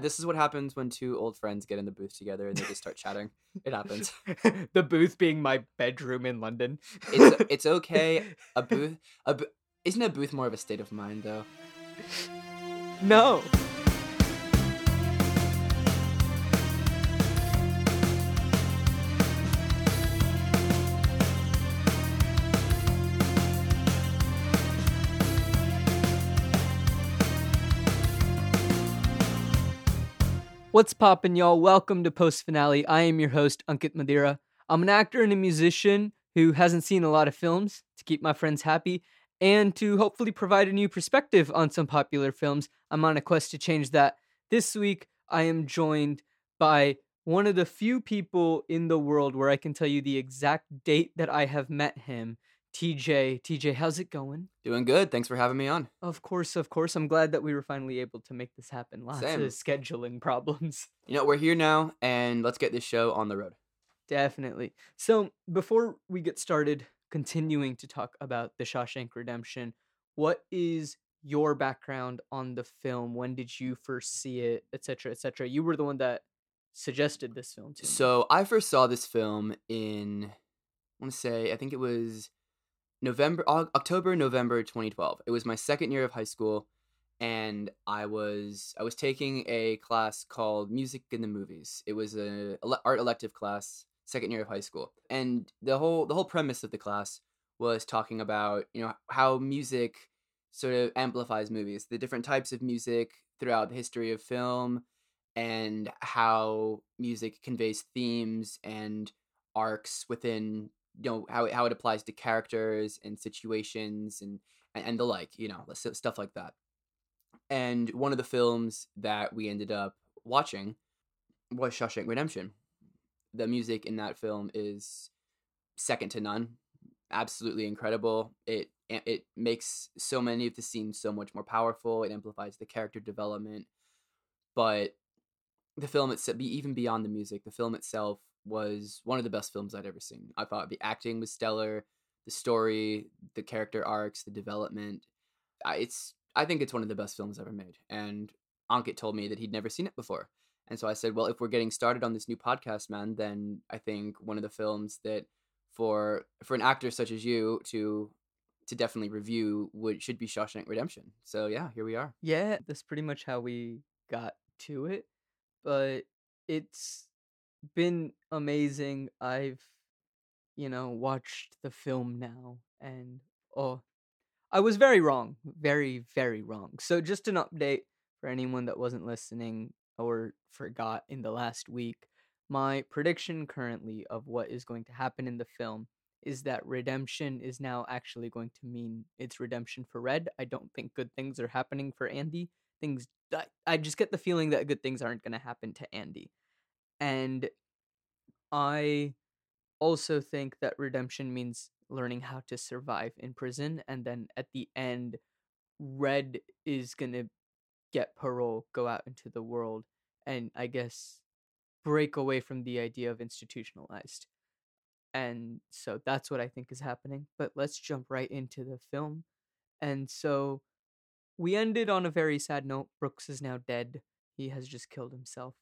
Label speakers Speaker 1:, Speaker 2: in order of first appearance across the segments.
Speaker 1: This is what happens when two old friends get in the booth together and they just start chatting. It happens.
Speaker 2: the booth being my bedroom in London.
Speaker 1: It's it's okay. A booth, a bo- isn't a booth more of a state of mind though?
Speaker 2: No. What's poppin', y'all? Welcome to Post Finale. I am your host, Ankit Madhira. I'm an actor and a musician who hasn't seen a lot of films to keep my friends happy and to hopefully provide a new perspective on some popular films. I'm on a quest to change that. This week, I am joined by one of the few people in the world where I can tell you the exact date that I have met him. TJ, TJ, how's it going?
Speaker 1: Doing good. Thanks for having me on.
Speaker 2: Of course, of course. I'm glad that we were finally able to make this happen. Lots
Speaker 1: Same.
Speaker 2: of scheduling problems.
Speaker 1: You know we're here now, and let's get this show on the road.
Speaker 2: Definitely. So, before we get started continuing to talk about The Shawshank Redemption, what is your background on the film? When did you first see it, etc., etc.? You were the one that suggested this film to me.
Speaker 1: So I first saw this film in, I want to say, I think it was November, October, November 2012. It was my second year of high school, and I was I was taking a class called Music in the Movies. It was a art elective class, second year of high school, and the whole the whole premise of the class was talking about you know how music sort of amplifies movies, the different types of music throughout the history of film and how music conveys themes and arcs within you know how it, how it applies to characters and situations and and, the like you know stuff like that. And one of the films that we ended up watching was Shawshank Redemption. The music in that film is second to none absolutely incredible. It it makes so many of the scenes so much more powerful it amplifies the character development but the film itself, be even beyond the music, the film itself was one of the best films I'd ever seen. I thought the acting was stellar, the story, the character arcs, the development. It's I think it's one of the best films ever made. And Ankit told me that he'd never seen it before. And so I said, well, if we're getting started on this new podcast, man, then I think one of the films that for for an actor such as you to to definitely review would should be Shawshank Redemption. So yeah, here we are.
Speaker 2: yeah, that's pretty much how we got to it. But it's been amazing. I've, you know, watched the film now and oh, I was very wrong. Very, very wrong. So, just an update for anyone that wasn't listening or forgot in the last week. My prediction currently of what is going to happen in the film is that redemption is now actually going to mean it's redemption for Red. I don't think good things are happening for Andy. Things I, just get the feeling that good things aren't going to happen to Andy. And I also think that redemption means learning how to survive in prison and then at the end Red is going to get parole, go out into the world and I guess break away from the idea of institutionalized. And so that's what I think is happening. But let's jump right into the film. And so we ended on a very sad note. Brooks is now dead. He has just killed himself.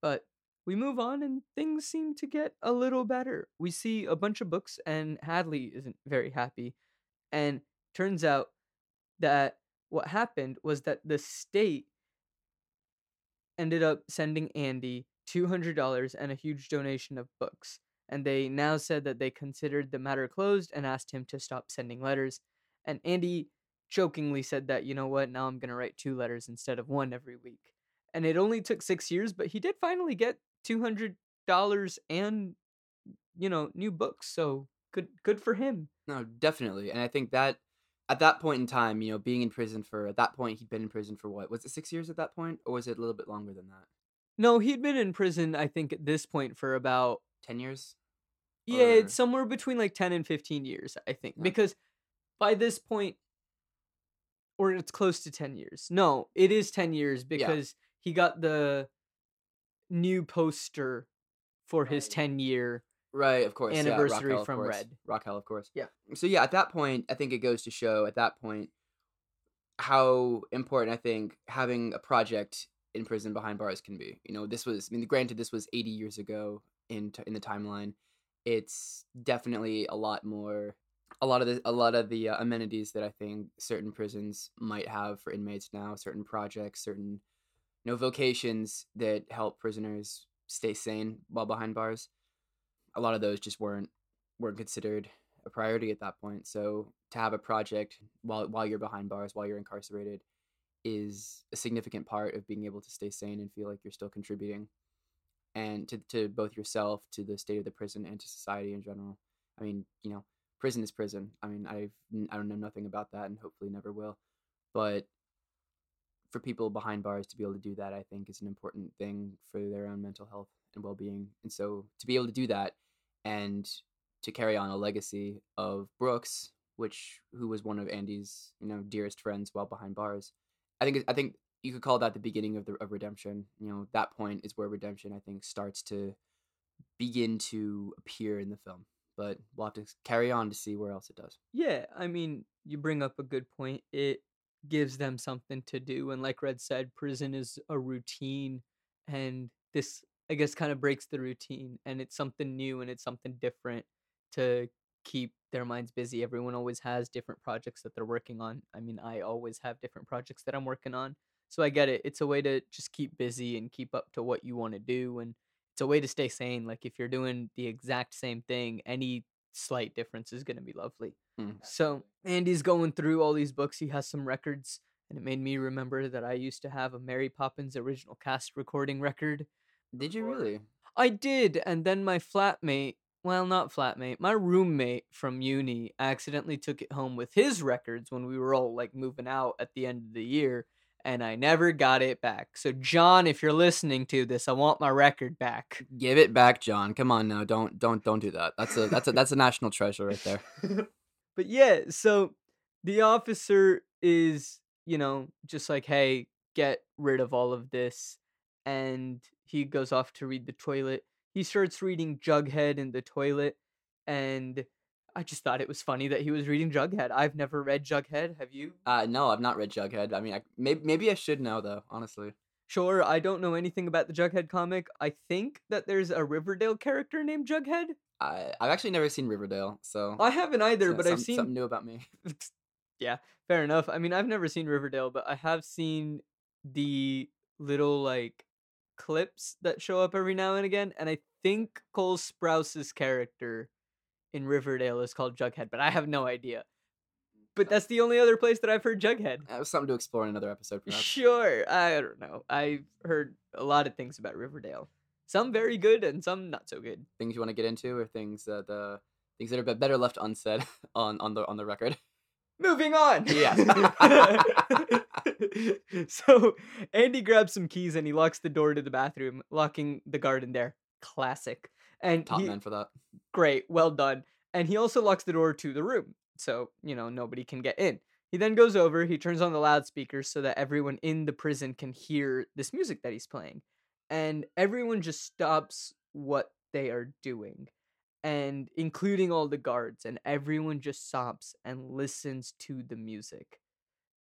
Speaker 2: But we move on and things seem to get a little better. We see a bunch of books and Hadley isn't very happy. And turns out that what happened was that the state ended up sending Andy $200 and a huge donation of books. And they now said that they considered the matter closed and asked him to stop sending letters. And Andy jokingly said that, you know what, now I'm going to write two letters instead of one every week. And it only took six years, but he did finally get $200 and, you know, new books. So good, good for him.
Speaker 1: No, definitely. And I think that at that point in time, you know, being in prison for at that point he'd been in prison for what? Was it 6 years at that point or was it a little bit longer than that?
Speaker 2: No, he'd been in prison, I think, at this point for about
Speaker 1: 10 years?
Speaker 2: Yeah,
Speaker 1: Or-
Speaker 2: it's somewhere between like 10 and 15 years, I think. Because by this point, or it's close to 10 years. No, it is 10 years because he got the new poster for his 10 year.
Speaker 1: Right, of course. yeah,
Speaker 2: Anniversary
Speaker 1: Raquel,
Speaker 2: from
Speaker 1: course.
Speaker 2: Red.
Speaker 1: Raquel, of course.
Speaker 2: Yeah.
Speaker 1: So yeah, at that point, I think it goes to show at that point how important I think having a project in prison behind bars can be. You know, this was I mean, granted, this was 80 years ago in t- in the timeline. It's definitely a lot more, a lot of the a lot of the uh, amenities that I think certain prisons might have for inmates now. Certain projects, certain know vocations that help prisoners stay sane while behind bars. A lot of those just weren't weren't considered a priority at that point. So to have a project while while you're behind bars, while you're incarcerated, is a significant part of being able to stay sane and feel like you're still contributing, and to to both yourself, to the state of the prison, and to society in general. I mean, you know, prison is prison. I mean, I've I don't know nothing about that, and hopefully never will, but for people behind bars to be able to do that, I think is an important thing for their own mental health and well being. And so to be able to do that and to carry on a legacy of Brooks, which who was one of Andy's you know dearest friends while behind bars, I think I think you could call that the beginning of the of redemption. You know that point is where redemption I think starts to begin to appear in the film. But we'll have to carry on to see where else it does.
Speaker 2: Yeah, I mean, you bring up a good point. It gives them something to do. And like Red said, prison is a routine. And this, I guess, kind of breaks the routine. And it's something new and it's something different to keep their minds busy. Everyone always has different projects that they're working on. I mean, I always have different projects that I'm working on. So I get it. It's a way to just keep busy and keep up to what you want to do. And it's a way to stay sane. Like if you're doing the exact same thing, any slight difference is going to be lovely.
Speaker 1: Mm.
Speaker 2: So Andy's going through all these books. He has some records, and it made me remember that I used to have a Mary Poppins original cast recording record.
Speaker 1: Did you really?
Speaker 2: I did, and then my flatmate, well, not flatmate, my roommate from uni accidentally took it home with his records when we were all like moving out at the end of the year, and I never got it back. So, John, if you're listening to this, I want my record back.
Speaker 1: Give it back, John. Come on now. Don't don't don't do that. That's a that's a that's a national treasure right there.
Speaker 2: but yeah, so the officer is, you know, just like, hey, get rid of all of this. And he goes off to read the toilet. He starts reading Jughead in the toilet. And I just thought it was funny that he was reading Jughead. I've never read Jughead. Have you?
Speaker 1: Uh, no, I've not read Jughead. I mean, I, maybe maybe I should know though. Honestly,
Speaker 2: Sure, I don't know anything about the Jughead comic. I think that there's a Riverdale character named Jughead.
Speaker 1: I I've actually never seen Riverdale, so
Speaker 2: I haven't either,
Speaker 1: so
Speaker 2: but I've seen
Speaker 1: something new about me.
Speaker 2: yeah, fair enough. I mean, I've never seen Riverdale, but I have seen the little like clips that show up every now and again, and I think Cole Sprouse's character in Riverdale is called Jughead, but I have no idea. But that's the only other place that I've heard Jughead.
Speaker 1: Was something to explore in another episode, perhaps.
Speaker 2: Sure, I don't know. I've heard a lot of things about Riverdale. Some very good and some not so good.
Speaker 1: Things you want to get into, or things that uh, things that are better left unsaid on on the on the record.
Speaker 2: Moving on.
Speaker 1: Yes.
Speaker 2: so Andy grabs some keys and he locks the door to the bathroom, locking the garden there. Classic. And
Speaker 1: Top
Speaker 2: he,
Speaker 1: man for that.
Speaker 2: great, well done. And he also locks the door to the room, so you know nobody can get in. He then goes over, he turns on the loudspeakers so that everyone in the prison can hear this music that he's playing. And everyone just stops what they are doing, and including all the guards, and everyone just stops and listens to the music.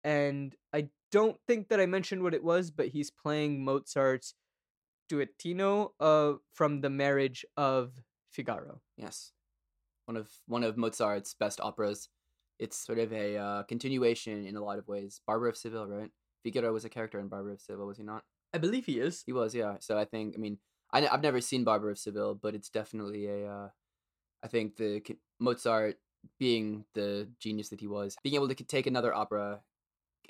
Speaker 2: And I don't think that I mentioned what it was, but he's playing Mozart's Duettino uh, from the marriage of Figaro.
Speaker 1: Yes, one of one of Mozart's best operas. It's sort of a uh, continuation in a lot of ways. Barber of Seville, right? Figaro was a character in Barber of Seville, was he not?
Speaker 2: I believe he is.
Speaker 1: He was, yeah. So I think, I mean, I, have never seen Barber of Seville, but it's definitely a. Uh, I think the Mozart, being the genius that he was, being able to take another opera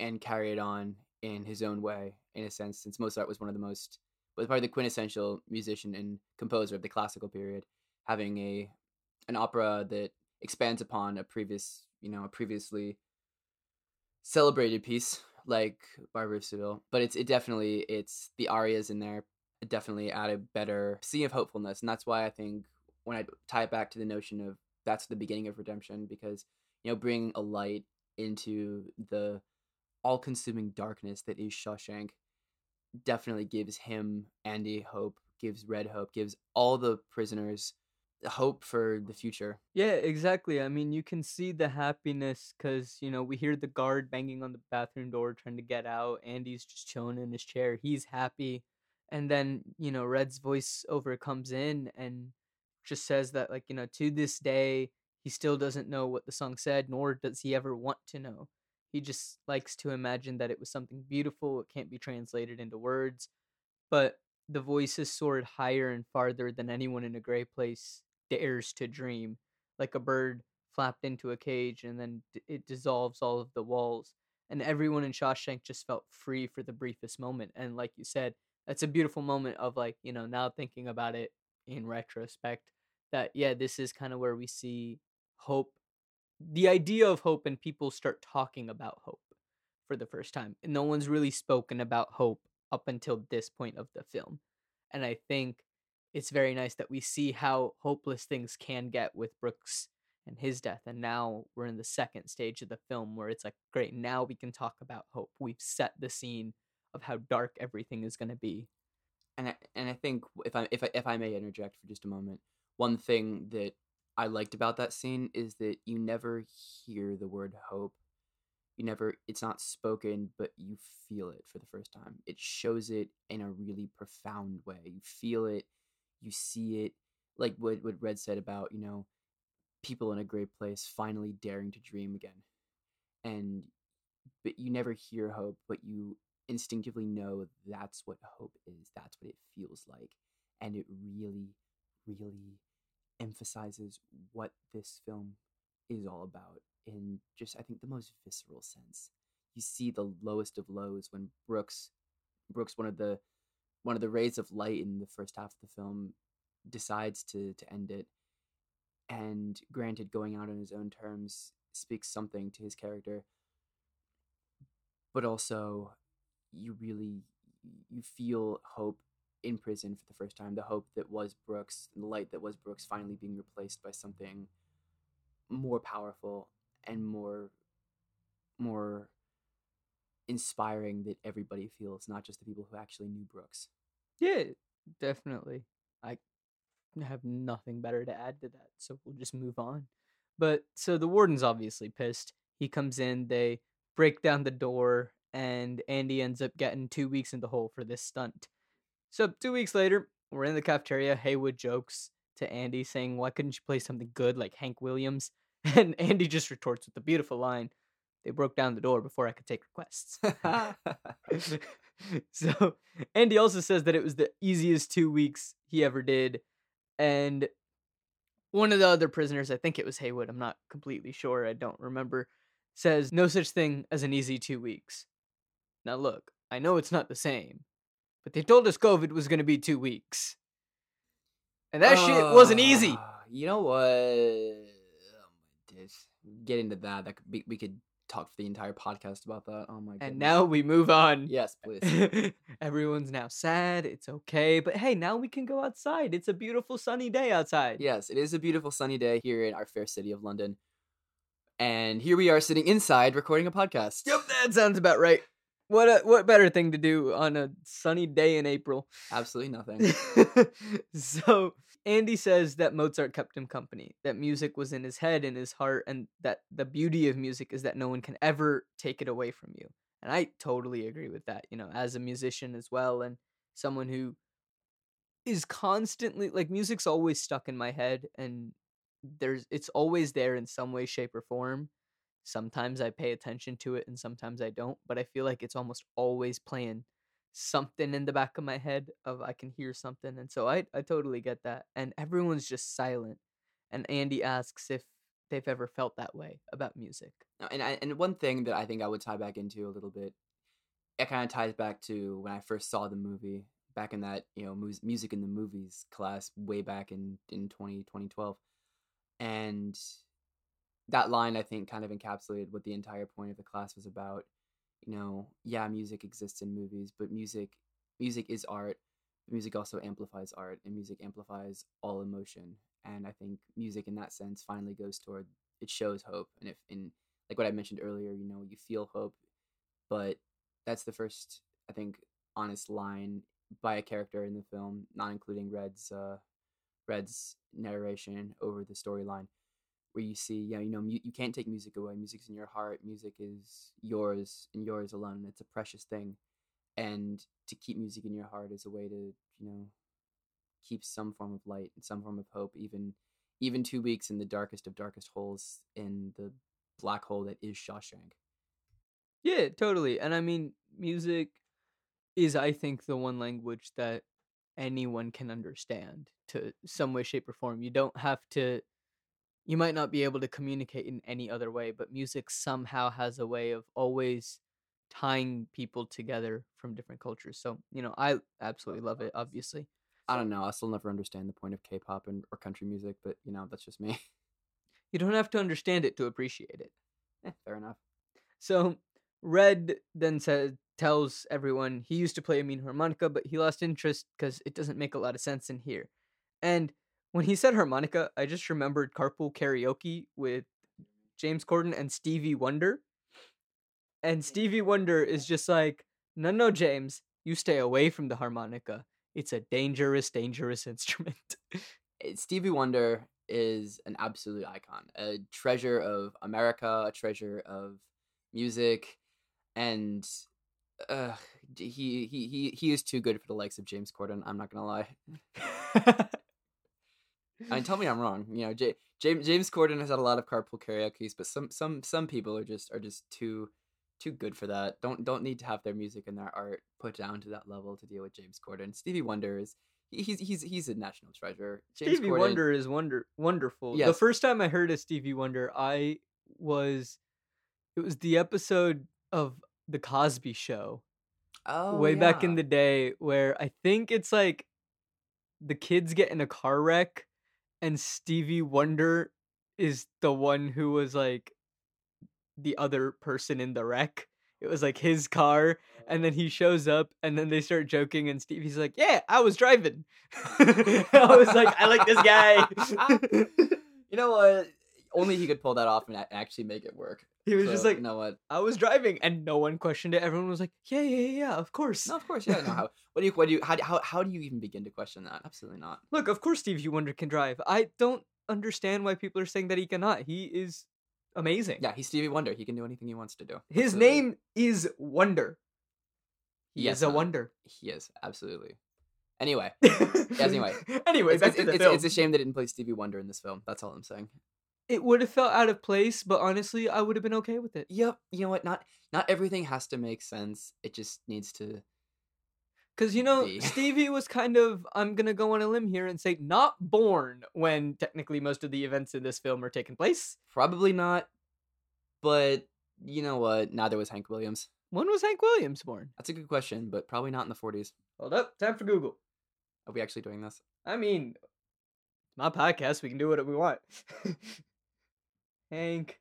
Speaker 1: and carry it on in his own way, in a sense, since Mozart was one of the most, was probably the quintessential musician and composer of the classical period, having a an opera that expands upon a previous, you know, a previously celebrated piece like Barber of Seville, but it's it definitely it's the arias in there definitely add a better sea of hopefulness, and that's why I think when I tie it back to the notion of that's the beginning of redemption because you know bringing a light into the all-consuming darkness that is Shawshank definitely gives him Andy hope, gives Red hope, gives all the prisoners hope for the future.
Speaker 2: Yeah, exactly. I mean, you can see the happiness because, you know, we hear the guard banging on the bathroom door trying to get out. Andy's just chilling in his chair. He's happy. And then, you know, Red's voiceover comes in and just says that, like, you know, to this day, he still doesn't know what the song said, nor does he ever want to know. He just likes to imagine that it was something beautiful. It can't be translated into words. But the voices soared higher and farther than anyone in a gray place dares to dream, like a bird flapped into a cage and then d- it dissolves all of the walls. And everyone in Shawshank just felt free for the briefest moment. And like you said, that's a beautiful moment of like, you know, now thinking about it in retrospect, that yeah, this is kind of where we see hope, the idea of hope, and people start talking about hope for the first time. And no one's really spoken about hope up until this point of the film. And I think it's very nice that we see how hopeless things can get with Brooks and his death. And now we're in the second stage of the film where it's like, great, now we can talk about hope. We've set the scene of how dark everything is going to be.
Speaker 1: And I, and I think if I if I, if I may interject for just a moment, one thing that I liked about that scene is that you never hear the word hope. You never it's not spoken, but you feel it for the first time. It shows it in a really profound way. You feel it you see it like what what Red said about you know people in a great place finally daring to dream again, and but you never hear hope, but you instinctively know that's what hope is. That's what it feels like, and it really, really emphasizes what this film is all about in just I think the most visceral sense. You see the lowest of lows when Brooks Brooks one of the one of the rays of light in the first half of the film decides to to end it and granted going out on his own terms speaks something to his character but also you really you feel hope in prison for the first time the hope that was brooks the light that was brooks finally being replaced by something more powerful and more more inspiring that everybody feels not just the people who actually knew brooks
Speaker 2: Yeah, definitely. I have nothing better to add to that, so we'll just move on. But so the warden's obviously pissed. He comes in, they break down the door, and Andy ends up getting two weeks in the hole for this stunt. So two weeks later, we're in the cafeteria. Haywood jokes to Andy, saying, Why couldn't you play something good like Hank Williams? And Andy just retorts with the beautiful line, They broke down the door before I could take requests. so Andy also says that it was the easiest two weeks he ever did. And one of the other prisoners, I think it was Haywood, I'm not completely sure, I don't remember, says no such thing as an easy two weeks. Now look, I know it's not the same, but they told us COVID was gonna be two weeks. And that shit wasn't easy.
Speaker 1: Ah, You know what? Get into that. That could be, we could talk for the entire podcast about that. Oh my god.
Speaker 2: And now we move on.
Speaker 1: yes, please.
Speaker 2: Everyone's now sad. It's okay. But hey, now we can go outside. It's a beautiful sunny day outside.
Speaker 1: yes, it is a beautiful sunny day here in our fair city of London, and here we are sitting inside recording a podcast.
Speaker 2: Yep, that sounds about right. What a, what better thing to do on a sunny day in April?
Speaker 1: Absolutely nothing.
Speaker 2: so Andy says that Mozart kept him company, that music was in his head and his heart, and that the beauty of music is that no one can ever take it away from you. And I totally agree with that, you know, as a musician as well, and someone who is constantly like music's always stuck in my head and there's it's always there in some way shape or form sometimes i pay attention to it and sometimes i don't but i feel like it's almost always playing something in the back of my head of i can hear something and so i i totally get that and everyone's just silent and andy asks if they've ever felt that way about music
Speaker 1: and I, and one thing that I think I would tie back into a little bit, it kind of ties back to when I first saw the movie back in that you know mus- music in the movies class way back in in 20, 2012. and that line I think kind of encapsulated what the entire point of the class was about. You know, yeah, music exists in movies, but music music is art. Music also amplifies art, and music amplifies all emotion. And I think music, in that sense, finally goes toward it shows hope. And if in like what I mentioned earlier, you know, you feel hope, but that's the first, I think, honest line by a character in the film, not including Red's uh, Red's narration over the storyline, where you see, yeah, you know, mu- you can't take music away. Music's in your heart. Music is yours and yours alone. It's a precious thing, and to keep music in your heart is a way to, you know, keep some form of light and some form of hope, even even two weeks in the darkest of darkest holes in the black hole that is Shawshank.
Speaker 2: Yeah, totally. And I mean, music is, I think, the one language that anyone can understand to some way, shape, or form. You don't have to, you might not be able to communicate in any other way, but music somehow has a way of always tying people together from different cultures. So, you know, I absolutely love it, obviously.
Speaker 1: I don't know. I still never understand the point of K-pop and or country music, but you know that's just me.
Speaker 2: You don't have to understand it to appreciate it.
Speaker 1: Eh, fair enough.
Speaker 2: So Red then says tells everyone he used to play a mean harmonica, but he lost interest because it doesn't make a lot of sense in here. And when he said harmonica, I just remembered carpool karaoke with James Corden and Stevie Wonder. And Stevie Wonder is just like, no, no, James, you stay away from the harmonica. It's a dangerous, dangerous instrument.
Speaker 1: Eh, Stevie Wonder is an absolute icon, a treasure of America, a treasure of music, and uh, he he he he is too good for the likes of James Corden. I'm not gonna lie. I mean, tell me I'm wrong. You know, J- James James Corden has had a lot of carpool karaoke's, but some some some people are just are just too too good for that. Don't don't need to have their music and their art put down to that level to deal with James Corden. Stevie Wonder is he's he's he's a national treasure. James
Speaker 2: Stevie
Speaker 1: Corden-
Speaker 2: Wonder is wonder wonderful. The first time I heard of Stevie Wonder, I was it was the episode of the Cosby Show
Speaker 1: oh,
Speaker 2: way back in the day where I think it's like the kids get in a car wreck and Stevie Wonder is the one who was like the other person in the wreck. It was like his car and then he shows up and then they start joking and Stevie's like, "Yeah, I was driving." I was like, "I like this guy."
Speaker 1: you know what? Only he could pull that off and actually make it work.
Speaker 2: He was just like,
Speaker 1: you know what?
Speaker 2: I was driving, and no one questioned it. Everyone was like, "Yeah, yeah, yeah, yeah, of course."
Speaker 1: No, of course, yeah. No, how? What do you? What do you? How? do- How? How do you even begin to question that? Absolutely not.
Speaker 2: Look, of course Stevie Wonder can drive. I don't understand why people are saying that he cannot. He is amazing.
Speaker 1: Yeah, he's Stevie Wonder. He can do anything he wants to do.
Speaker 2: His
Speaker 1: Absolutely.
Speaker 2: name is Wonder. He
Speaker 1: Yes,
Speaker 2: is a
Speaker 1: man.
Speaker 2: wonder.
Speaker 1: He is absolutely. Anyway,
Speaker 2: anyway.
Speaker 1: anyway.
Speaker 2: Anyway,
Speaker 1: it's,
Speaker 2: back
Speaker 1: it's,
Speaker 2: to the
Speaker 1: it's,
Speaker 2: film.
Speaker 1: it's a shame they didn't play Stevie Wonder in this film. That's all I'm saying.
Speaker 2: It would have felt out of place, but honestly, I would have been okay with it.
Speaker 1: Yep. You know what? Not not everything has to make sense. It just needs to.
Speaker 2: Because, you know,
Speaker 1: be.
Speaker 2: Stevie was kind of, I'm going to go on a limb here and say, not born when technically most of the events in this film are taking place.
Speaker 1: Probably not. But you know what? Neither was Hank Williams.
Speaker 2: When was Hank Williams born?
Speaker 1: That's a good question, but probably not in the 40s.
Speaker 2: Hold up, time for Google.
Speaker 1: Are we actually doing this?
Speaker 2: I mean, my podcast. We can do what we want. Hank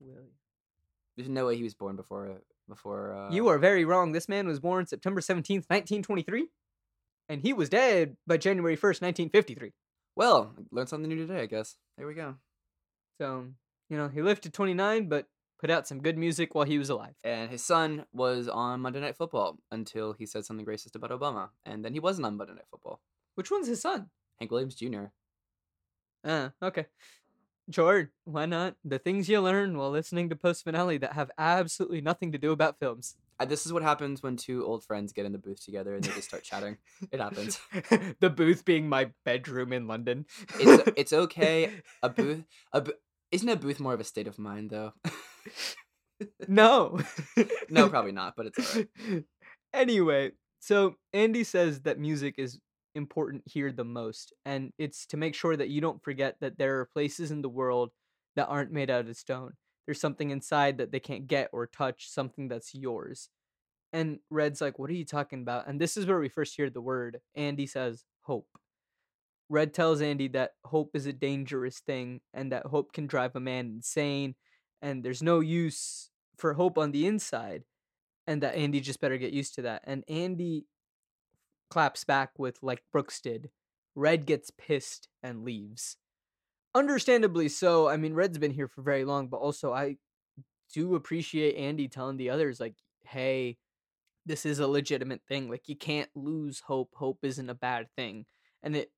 Speaker 2: Williams.
Speaker 1: There's no way he was born before. uh, Before. Uh,
Speaker 2: you are very wrong. This man was born September 17th, 1923. And he was dead by January 1st, 1953.
Speaker 1: Well, learned something new today, I guess. There we go.
Speaker 2: So, you know, he lived to 29, but put out some good music while he was alive.
Speaker 1: And his son was on Monday Night Football until he said something racist about Obama, and then he wasn't on Monday Night Football.
Speaker 2: Which one's his son?
Speaker 1: Hank Williams Jr.
Speaker 2: Ah, okay. Sure, why not? The things you learn while listening to post finale that have absolutely nothing to do about films.
Speaker 1: Uh, this is what happens when two old friends get in the booth together and they just start chatting. It happens.
Speaker 2: the booth being my bedroom in London.
Speaker 1: It's it's okay. A booth, a bo- isn't a booth more of a state of mind though?
Speaker 2: no.
Speaker 1: no, probably not. But it's alright.
Speaker 2: Anyway, so Andy says that music is important here the most, and it's to make sure that you don't forget that there are places in the world that aren't made out of stone. There's something inside that they can't get or touch, something that's yours. And Red's like, What are you talking about? And this is where we first hear the word. Andy says, Hope. Red tells Andy that hope is a dangerous thing and that hope can drive a man insane, and there's no use for hope on the inside and that Andy just better get used to that. And Andy claps back with like Brooks did. Red gets pissed and leaves. Understandably so. I mean, Red's been here for very long, but also I do appreciate Andy telling the others like, "Hey, this is a legitimate thing. Like you can't lose hope. Hope isn't a bad thing." And it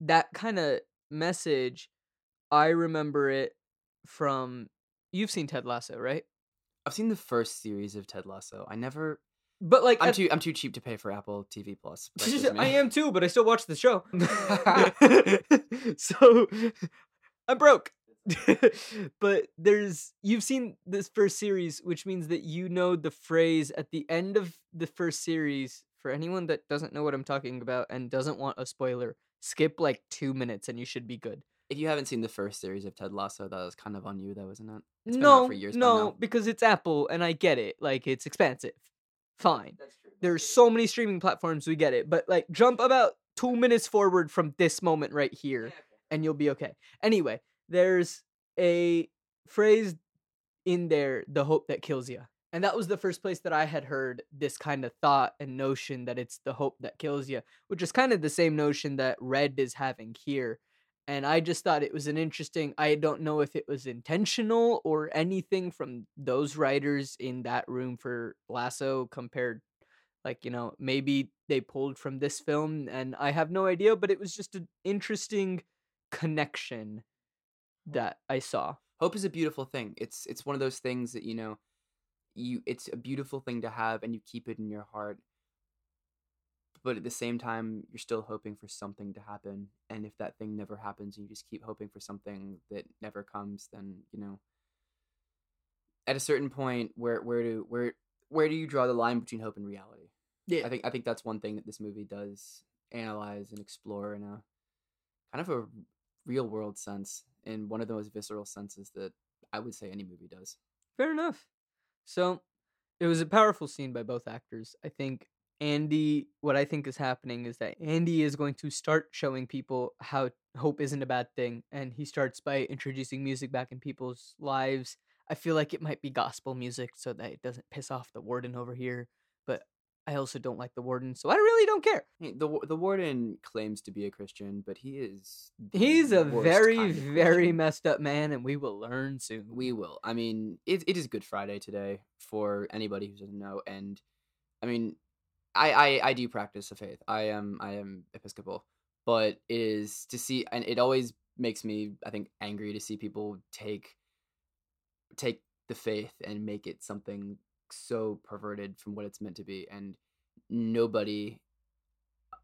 Speaker 2: that kind of message, I remember it from. You've seen Ted Lasso, right?
Speaker 1: I've seen the first series of Ted Lasso. I never.
Speaker 2: But like,
Speaker 1: I'm
Speaker 2: at-
Speaker 1: too. I'm too cheap to pay for Apple TV Plus. That's just me.
Speaker 2: I am too, but I still watch the show. so I'm broke. but there's you've seen this first series, which means that you know the phrase at the end of the first series. For anyone that doesn't know what I'm talking about and doesn't want a spoiler, skip like two minutes and you should be good.
Speaker 1: If you haven't seen the first series of Ted Lasso, that was kind of on you, though, isn't it? It's been out
Speaker 2: no,
Speaker 1: for years
Speaker 2: no, because it's Apple and I get it. Like it's expensive. Fine.
Speaker 1: That's true.
Speaker 2: There's so many streaming platforms, we get it. But like jump about two minutes forward from this moment right here. and you'll be okay. Anyway, there's a phrase in there, the hope that kills you. And that was the first place that I had heard this kind of thought and notion that it's the hope that kills you, which is kind of the same notion that Red is having here. And I just thought it was an interesting, I don't know if it was intentional or anything from those writers in that room for Lasso compared, like, you know, maybe they pulled from this film and I have no idea, but it was just an interesting connection that I saw.
Speaker 1: Hope is a beautiful thing. It's it's one of those things that you know, you it's a beautiful thing to have, and you keep it in your heart. But at the same time, you're still hoping for something to happen, and if that thing never happens, and you just keep hoping for something that never comes, then you know. At a certain point, where where do where where do you draw the line between hope and reality?
Speaker 2: Yeah.
Speaker 1: I think I think that's one thing that this movie does analyze and explore in a kind of a real world sense, in one of the most visceral senses that I would say any movie does.
Speaker 2: Fair enough. So it was a powerful scene by both actors. I think Andy, what I think is happening is that Andy is going to start showing people how hope isn't a bad thing. And he starts by introducing music back in people's lives. I feel like it might be gospel music so that it doesn't piss off the warden over here. But I also don't like the warden, so I really don't care.
Speaker 1: The the warden claims to be a Christian, but he is
Speaker 2: He's a very, very messed up man, and we will learn soon.
Speaker 1: We will. I mean, it it is Good Friday today for anybody who doesn't know, and I mean, I I, I do practice the faith. I am I am Episcopal, but it is to see, and it always makes me I think angry to see people take take the faith and make it something so perverted from what it's meant to be, and nobody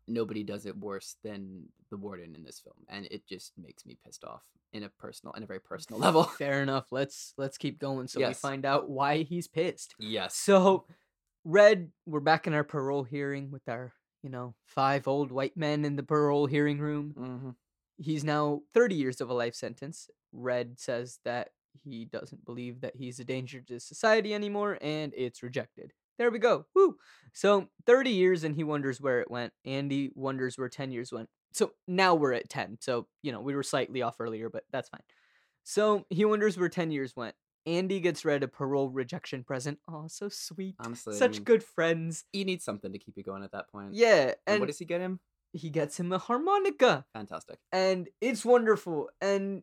Speaker 1: nobody does it worse than the warden in this film and it just makes me pissed off in a personal in a very personal level
Speaker 2: Fair enough. Let's let's keep going so we find out why he's pissed.
Speaker 1: yes
Speaker 2: So, Red, we're back in our parole hearing with our, you know, five old white men in the parole hearing room.
Speaker 1: hmm
Speaker 2: He's now 30 years of a life sentence. Red says that he doesn't believe that he's a danger to society anymore and it's rejected. There we go. Woo. So, 30 years and he wonders where it went. Andy wonders where 10 years went. So, now we're at 10. So, you know, we were slightly off earlier, but that's fine. So, he wonders where 10 years went. Andy gets Red a parole rejection present. Oh, so sweet.
Speaker 1: honestly I
Speaker 2: Such
Speaker 1: mean,
Speaker 2: good friends.
Speaker 1: he needs something to keep you going at that point
Speaker 2: Yeah,
Speaker 1: and,
Speaker 2: and
Speaker 1: what does he get him
Speaker 2: he gets him a harmonica,
Speaker 1: fantastic
Speaker 2: and it's wonderful. And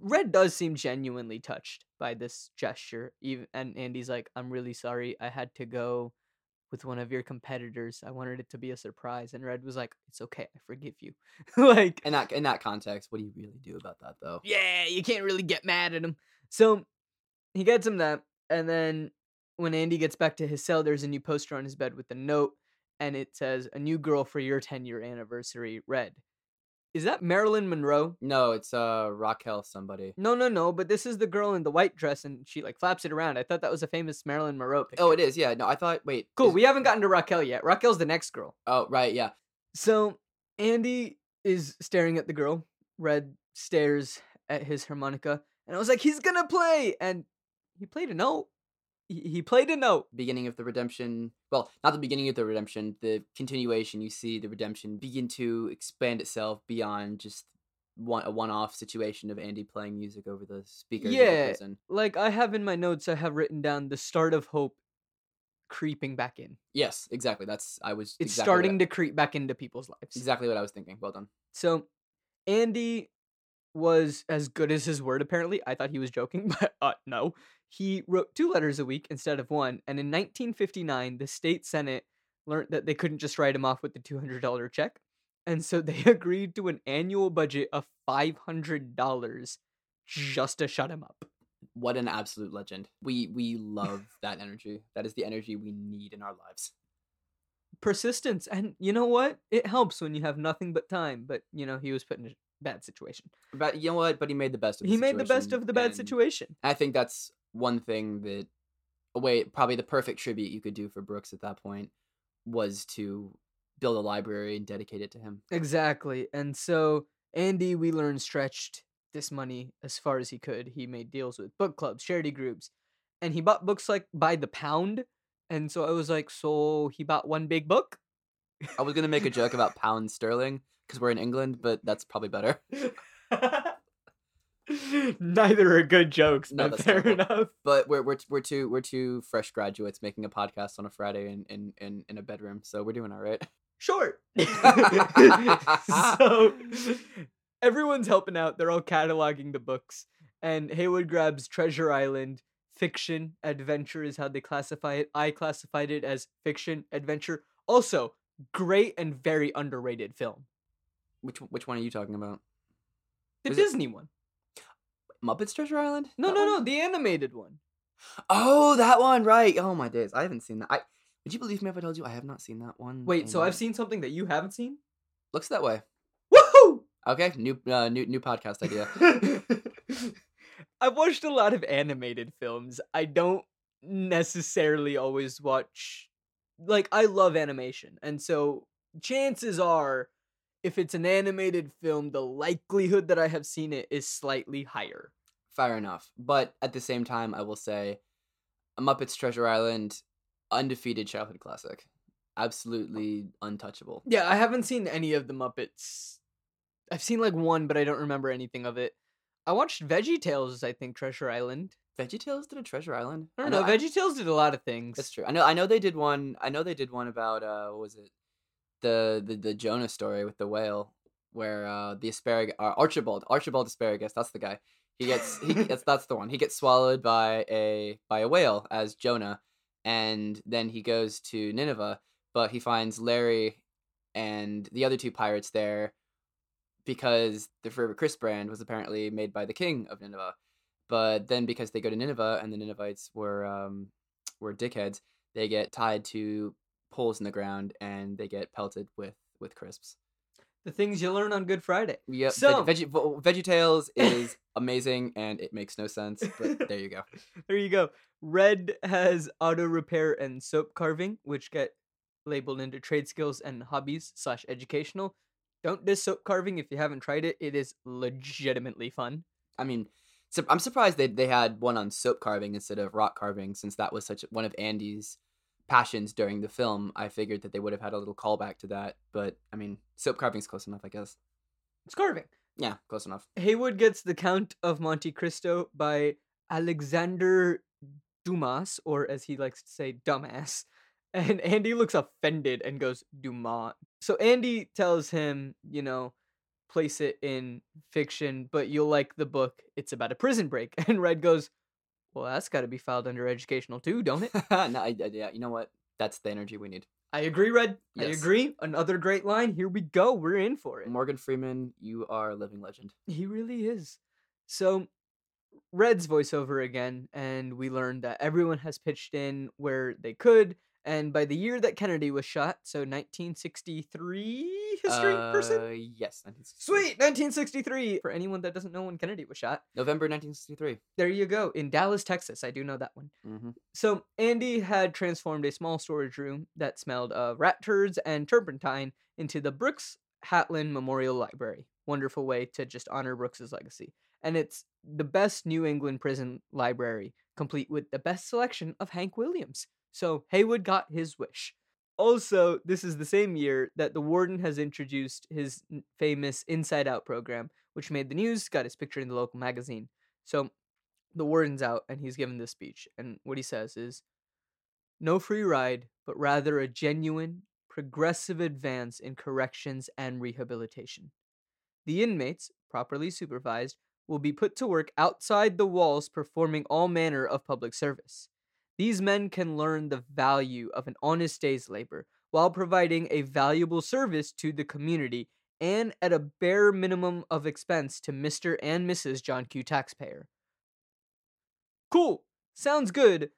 Speaker 2: Red does seem genuinely touched by this gesture. Even and Andy's like, "I'm really sorry. I had to go with one of your competitors. I wanted it to be a surprise." And Red was like, "It's okay. I forgive you." like,
Speaker 1: in that in that context what do you really do about that though
Speaker 2: yeah, you can't really get mad at him. So he gets him that, and then when Andy gets back to his cell, there's a new poster on his bed with a note, and it says, "A new girl for your 10 year anniversary." Red. Is that Marilyn Monroe?
Speaker 1: no it's uh raquel somebody
Speaker 2: No, no, no. But this is the girl in the white dress, and she like flaps it around. I thought that was a famous Marilyn Monroe picture.
Speaker 1: oh it is yeah no i thought wait
Speaker 2: Cool.
Speaker 1: is-
Speaker 2: We haven't gotten to Raquel yet. Raquel's the next girl.
Speaker 1: oh right yeah
Speaker 2: So Andy is staring at the girl. Red stares at his harmonica, and I was like, he's gonna play, and he played a note. He, he played a note.
Speaker 1: beginning of the redemption well not the beginning of the redemption the continuation you see the redemption begin to expand itself beyond just one a one-off situation of andy playing music over the speakers of the
Speaker 2: Yeah. Like I have in my notes, I have written down the start of hope creeping back in.
Speaker 1: yes exactly that's i was
Speaker 2: It's
Speaker 1: exactly
Speaker 2: starting
Speaker 1: what,
Speaker 2: to creep back into people's lives.
Speaker 1: exactly what i was thinking well done
Speaker 2: So Andy was as good as his word apparently. I thought he was joking, but uh no. He wrote two letters a week instead of one, and in 1959 the state senate learned that they couldn't just write him off with the $200 check. And so they agreed to an annual budget of $500 just to shut him up.
Speaker 1: What an absolute legend. We we love that energy. That is the energy we need in our lives.
Speaker 2: Persistence. And you know what? It helps when you have nothing but time. But, you know, he was put in a bad situation.
Speaker 1: But you know what? But he made the best of the
Speaker 2: He made the best of the bad situation.
Speaker 1: I think that's one thing that a way probably the perfect tribute you could do for Brooks at that point was to build a library and dedicate it to him.
Speaker 2: Exactly. And so Andy, we learned, stretched this money as far as he could. He made deals with book clubs, charity groups, and he bought books like by the pound. And so I was like, so he bought one big book?
Speaker 1: I was gonna make a joke about pound sterling because we're in England, but that's probably better.
Speaker 2: Neither are good jokes,
Speaker 1: No,
Speaker 2: but
Speaker 1: that's
Speaker 2: fair
Speaker 1: terrible.
Speaker 2: enough.
Speaker 1: But we're we're we're two we're two fresh graduates making a podcast on a Friday in in in, in a bedroom, so we're doing all right.
Speaker 2: Sure. so everyone's helping out. They're all cataloging the books. And Haywood grabs Treasure Island. Fiction, adventure is how they classify it. I classified it as fiction, adventure. Also, great and very underrated film.
Speaker 1: Which which one are you talking about?
Speaker 2: The
Speaker 1: it-
Speaker 2: Disney one.
Speaker 1: Muppets Treasure Island?
Speaker 2: No,
Speaker 1: That
Speaker 2: no,
Speaker 1: one?
Speaker 2: no, the animated one.
Speaker 1: Oh, that one, right? Oh my days, I haven't seen that. I would you believe me if I told you I have not seen that one?
Speaker 2: Wait, so I've seen something that you haven't seen?
Speaker 1: looks that way.
Speaker 2: Woohoo!
Speaker 1: Okay, new uh, new new podcast idea.
Speaker 2: I've watched a lot of animated films. I don't necessarily always watch like I love animation. And so chances are if it's an animated film, the likelihood that I have seen it is slightly higher.
Speaker 1: Fair enough, but at the same time, I will say, Muppets Treasure Island, undefeated childhood classic, absolutely untouchable.
Speaker 2: Yeah, I haven't seen any of the Muppets. I've seen like one, but I don't remember anything of it. I watched Veggie Tales, I think, Treasure Island.
Speaker 1: VeggieTales did a Treasure Island.
Speaker 2: I don't know.
Speaker 1: I-
Speaker 2: Veggie Tales did a lot of things.
Speaker 1: That's true. I know. I know they did one. I know they did one about uh, what was it? The the the Jonah story with the whale, where uh the asparagus uh, Archibald Archibald asparagus. That's the guy. He gets he that's that's the one. He gets swallowed by a by a whale as Jonah, and then he goes to Nineveh, but he finds Larry and the other two pirates there because the Forever Chris brand was apparently made by the king of Nineveh. But then because they go to Nineveh and the Ninevites were um were dickheads, they get tied to poles in the ground and they get pelted with with crisps.
Speaker 2: The things you learn on Good Friday.
Speaker 1: Yep.
Speaker 2: So-
Speaker 1: Veg- Veggie Veggie Tales is amazing and it makes no sense, but there you go.
Speaker 2: there you go. Red has auto repair and soap carving, which get labeled into trade skills and hobbies slash educational. Don't diss soap carving if you haven't tried it. It is legitimately fun.
Speaker 1: I mean, I'm surprised they they had one on soap carving instead of rock carving since that was such one of Andy's passions during the film. I figured that they would have had a little callback to that, but I mean, soap carving's close enough, I guess.
Speaker 2: It's carving.
Speaker 1: Yeah, close enough.
Speaker 2: Haywood gets The Count of Monte Cristo by Alexander Dumas, or as he likes to say, dumbass. And Andy looks offended and goes, Dumas. So Andy tells him, you know, place it in fiction, but you'll like the book. It's about a prison break. And Red goes, Well, that's got to be filed under educational too, don't it?
Speaker 1: no, I, I- yeah, you know what? That's the energy we need.
Speaker 2: I agree, Red. I agree. Another great line. Here we go. We're in for it.
Speaker 1: Morgan Freeman, you are a living legend.
Speaker 2: He really is. So, Red's voiceover again, and we learned that everyone has pitched in where they could. And by the year that Kennedy was shot, so 1963 history person?
Speaker 1: Uh, Yes, 1963.
Speaker 2: Sweet! 1963! For anyone that doesn't know when Kennedy was shot,
Speaker 1: November 1963.
Speaker 2: there you go. In Dallas, Texas. I do know that one.
Speaker 1: hmm
Speaker 2: So, Andy had transformed a small storage room that smelled of rat turds and turpentine into the Brooks Hatlen Memorial Library. Wonderful way to just honor Brooks's legacy. And it's the best New England prison library, complete with the best selection of Hank Williams. So, Haywood got his wish. Also, this is the same year that the warden has introduced his famous Inside Out program, which made the news, got his picture in the local magazine. So, the warden's out and he's given this speech and what he says is no free ride but rather a genuine progressive advance in corrections and rehabilitation the inmates properly supervised will be put to work outside the walls performing all manner of public service these men can learn the value of an honest day's labor while providing a valuable service to the community and at a bare minimum of expense to Mr. and Mrs. John Q. Taxpayer. Cool. Sounds good.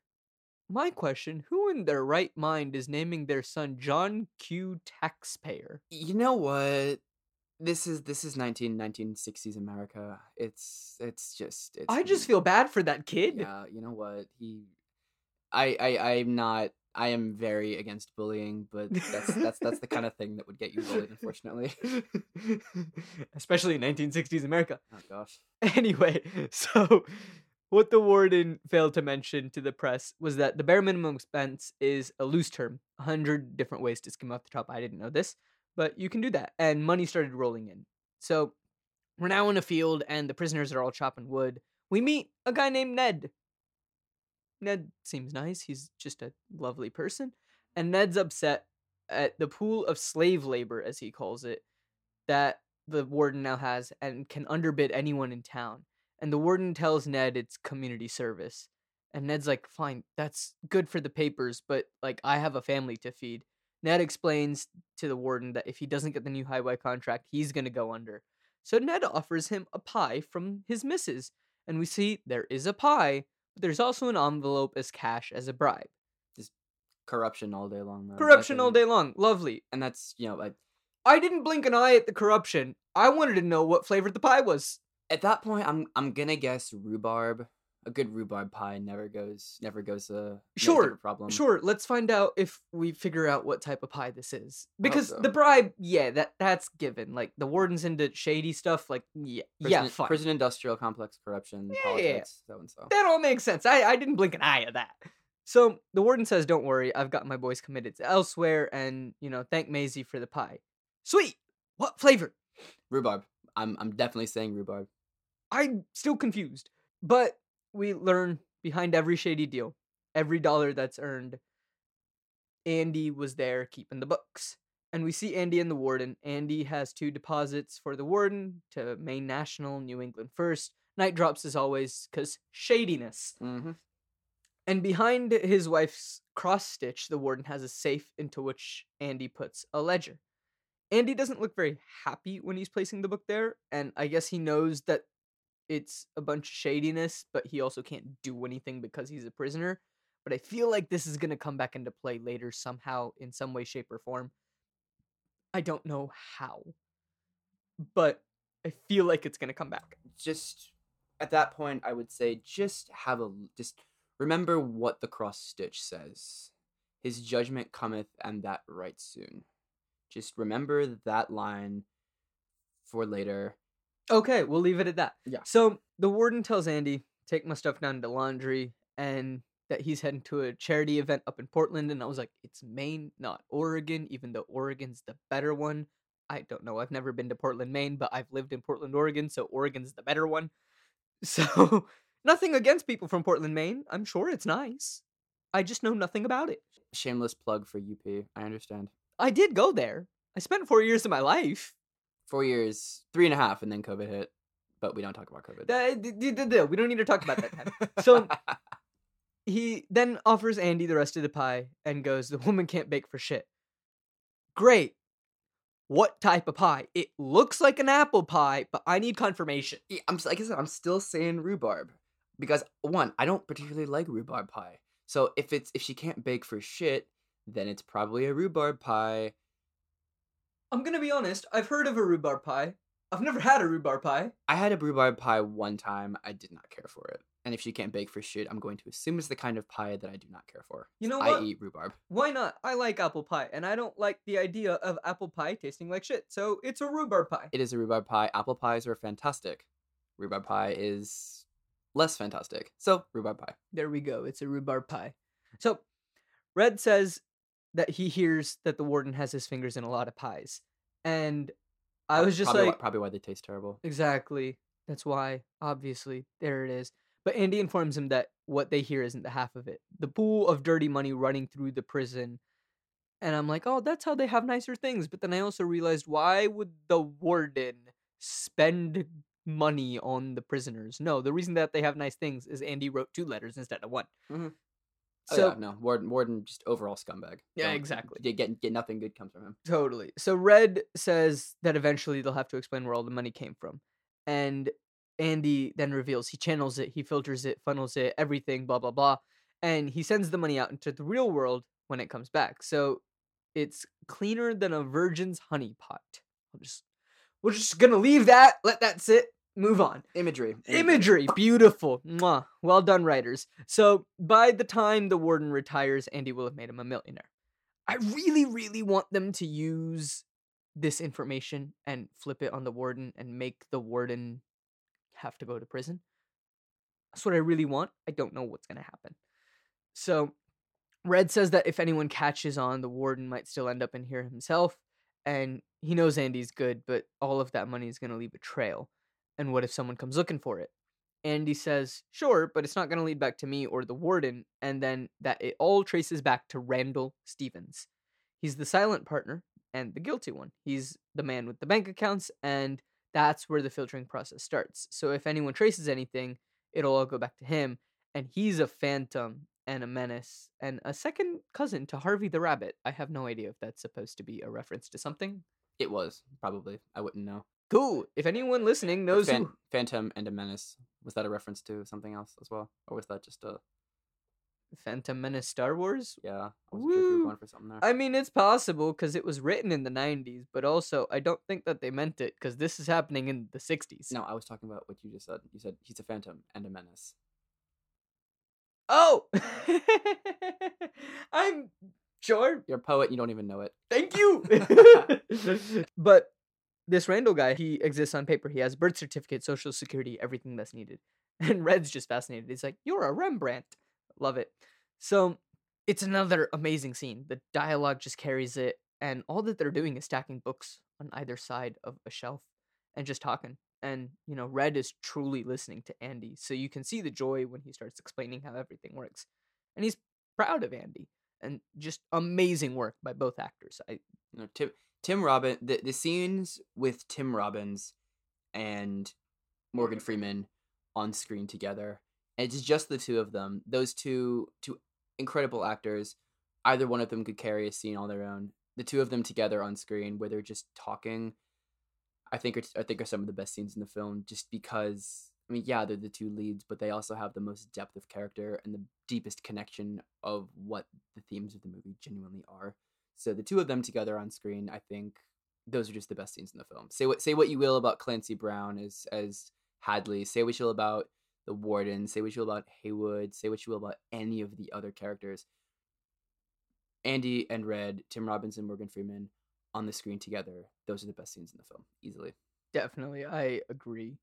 Speaker 2: My question Who in their right mind is naming their son John Q. Taxpayer?
Speaker 1: You know what? This is this is 19 1960s America. It's it's just it's
Speaker 2: I just feel bad for that kid.
Speaker 1: Yeah, you know what? He I I I'm not I am very against bullying, but that's that's that's the kind of thing that would get you bullied, unfortunately.
Speaker 2: Especially in 1960s America.
Speaker 1: Oh gosh.
Speaker 2: Anyway, so what the warden failed to mention to the press was that the bare minimum expense is a loose term. A hundred different ways to skim off the top. I didn't know this, but you can do that. And money started rolling in. So we're now in a field, and the prisoners are all chopping wood. We meet a guy named Ned. Ned seems nice. He's just a lovely person. And Ned's upset at the pool of slave labor, as he calls it, that the warden now has and can underbid anyone in town. And the warden tells Ned it's community service. And Ned's like, fine, that's good for the papers, but like, I have a family to feed. Ned explains to the warden that if he doesn't get the new highway contract, he's going to go under. So Ned offers him a pie from his missus. And we see there is a pie, but there's also an envelope as cash as a bribe.
Speaker 1: Corruption all day long. though.
Speaker 2: Corruption all day long. Lovely.
Speaker 1: And that's you know, like
Speaker 2: I didn't blink an eye at the corruption. I wanted to know what flavor the pie was.
Speaker 1: at that point I'm I'm gonna guess rhubarb. A good rhubarb pie never goes never goes a
Speaker 2: Sure,
Speaker 1: problem.
Speaker 2: Sure, let's find out if we figure out what type of pie this is. Because
Speaker 1: so.
Speaker 2: the bribe, yeah, that that's given. Like the warden's into shady stuff. Like yeah, yeah,
Speaker 1: Prison,
Speaker 2: fine.
Speaker 1: prison industrial complex corruption,
Speaker 2: Yeah, yeah, yeah.
Speaker 1: politics, so and so.
Speaker 2: That all makes sense. I I didn't blink an eye at that. So the warden says, "Don't worry, I've got my boys committed to elsewhere, and you know, thank Maisie for the pie. Sweet. What flavor?
Speaker 1: Rhubarb. I'm I'm definitely saying rhubarb.
Speaker 2: I'm still confused. But we learn behind every shady deal, every dollar that's earned, Andy was there keeping the books. And we see Andy and the warden. Andy has two deposits for the warden to Maine National, New England First. Night drops as always, because shadiness.
Speaker 1: Mm-hmm.
Speaker 2: And behind his wife's cross stitch, the warden has a safe into which Andy puts a ledger. Andy doesn't look very happy when he's placing the book there, and I guess he knows that it's a bunch of shadiness, but he also can't do anything because he's a prisoner. But I feel like this is going to come back into play later somehow, in some way, shape, or form. I don't know how, but I feel like it's going to come back.
Speaker 1: Just at that point, I would say just have a just remember what the cross stitch says. His judgment cometh, and that right soon. Just remember that line for later.
Speaker 2: Okay, we'll leave it at that.
Speaker 1: Yeah.
Speaker 2: So the warden tells Andy, take my stuff down to laundry, and that he's heading to a charity event up in Portland. And I was like, it's Maine, not Oregon, even though Oregon's the better one. I don't know. I've never been to Portland, Maine, but I've lived in Portland, Oregon, so Oregon's the better one. So nothing against people from Portland, Maine. I'm sure it's nice. I just know nothing about it.
Speaker 1: Shameless plug for UP. I understand.
Speaker 2: I did go there. I spent four years of my life.
Speaker 1: Four years, three and a half, and then COVID hit. But we don't talk about COVID.
Speaker 2: We don't need to talk about that time. So- he then offers Andy the rest of the pie and goes, The woman can't bake for shit. Great. What type of pie? It looks like an apple pie, but I need confirmation.
Speaker 1: Yeah, I'm like I said, I'm still saying rhubarb because one, I don't particularly like rhubarb pie. So if it's if she can't bake for shit, then it's probably a rhubarb pie.
Speaker 2: I'm gonna be honest, I've heard of a rhubarb pie. I've never had a rhubarb pie.
Speaker 1: I had a rhubarb pie one time. I did not care for it. And if she can't bake for shit, I'm going to assume it's the kind of pie that I do not care for.
Speaker 2: You know
Speaker 1: I eat rhubarb.
Speaker 2: Why not? I like apple pie, and I don't like the idea of apple pie tasting like shit, so it's a rhubarb pie.
Speaker 1: It is a rhubarb pie. Apple pies are fantastic. Rhubarb pie is less fantastic. So rhubarb pie.
Speaker 2: There we go. It's a rhubarb pie. So, Red says that he hears that the warden has his fingers in a lot of pies. And I was just
Speaker 1: probably
Speaker 2: like,
Speaker 1: why, probably why they taste terrible.
Speaker 2: exactly. That's why, obviously. There it is. But Andy informs him that what they hear isn't the half of it. The pool of dirty money running through the prison. And I'm like, oh, that's how they have nicer things. But then I also realized why would the warden spend money on the prisoners? No, the reason that they have nice things is Andy wrote two letters instead of one. Mm-hmm.
Speaker 1: Mhm. Oh,
Speaker 2: So
Speaker 1: yeah, no, Warden, Warden, just overall scumbag.
Speaker 2: Yeah,
Speaker 1: Don't-
Speaker 2: exactly.
Speaker 1: Get, get get nothing good comes from him.
Speaker 2: Totally. So Red says that eventually they'll have to explain where all the money came from. And Andy then reveals he channels it, he filters it, funnels it, everything, blah, blah, blah. And he sends the money out into the real world when it comes back. So it's cleaner than a virgin's honey pot. I'll just we're just gonna leave that, let that sit, move on.
Speaker 1: Imagery.
Speaker 2: Imagery, beautiful. Mwah. Well done, writers. So by the time the warden retires, Andy will have made him a millionaire. I really, really want them to use this information and flip it on the warden and make the warden have to go to prison. That's what I really want. I don't know what's going to happen. So, Red says that if anyone catches on, the warden might still end up in here himself. And he knows Andy's good, but all of that money is going to leave a trail. And what if someone comes looking for it? Andy says, sure, but it's not going to lead back to me or the warden. And then that it all traces back to Randall Stevens. He's the silent partner and the guilty one. He's the man with the bank accounts, and that's where the filtering process starts. So if anyone traces anything, it'll all go back to him. And he's a phantom and a menace and a second cousin to Harvey the Rabbit. I have no idea if that's supposed to be a reference to something.
Speaker 1: It was probably. I wouldn't know.
Speaker 2: Cool. If anyone listening knows
Speaker 1: Phan-
Speaker 2: who
Speaker 1: Phantom and a Menace. Was that a reference to something else as well, or was that just a
Speaker 2: Phantom Menace Star Wars,
Speaker 1: yeah? I wasn't sure if you were going for something there.
Speaker 2: I mean, it's possible because it was written in the 90s, but also I don't think that they meant it because this is happening in the 60s.
Speaker 1: no, I was talking about what you just said. You said he's a Phantom and a Menace.
Speaker 2: Oh! I'm sure.
Speaker 1: You're a poet. You don't even know it.
Speaker 2: Thank you. but this Randall guy, he exists on paper. He has birth certificate, social security, everything that's needed. And Red's just fascinated. He's like, You're a Rembrandt. Love it. So it's another amazing scene. The dialogue just carries it. And all that they're doing is stacking books on either side of a shelf and just talking. And, you know, Red is truly listening to Andy. So you can see the joy when he starts explaining how everything works. And he's proud of Andy. And just amazing work by both actors. I
Speaker 1: You know, Tim Tim Robbins. The the scenes with Tim Robbins and Morgan mm-hmm. Freeman on screen together. And it's just the two of them. Those two two incredible actors. Either one of them could carry a scene on their own. The two of them together on screen, where they're just talking, I think are, I think are some of the best scenes in the film. Just because, I mean, yeah, they're the two leads, but they also have the most depth of character and the deepest connection of what the themes of the movie genuinely are. So the two of them together on screen, I think those are just the best scenes in the film. Say what say what you will about Clancy Brown as as Hadley. Say what you will about the Warden. Say what you will about Haywood. Say what you will about any of the other characters. Andy and Red, Tim Robbins and Morgan Freeman on the screen together. Those are the best scenes in the film, easily.
Speaker 2: Definitely, I agree.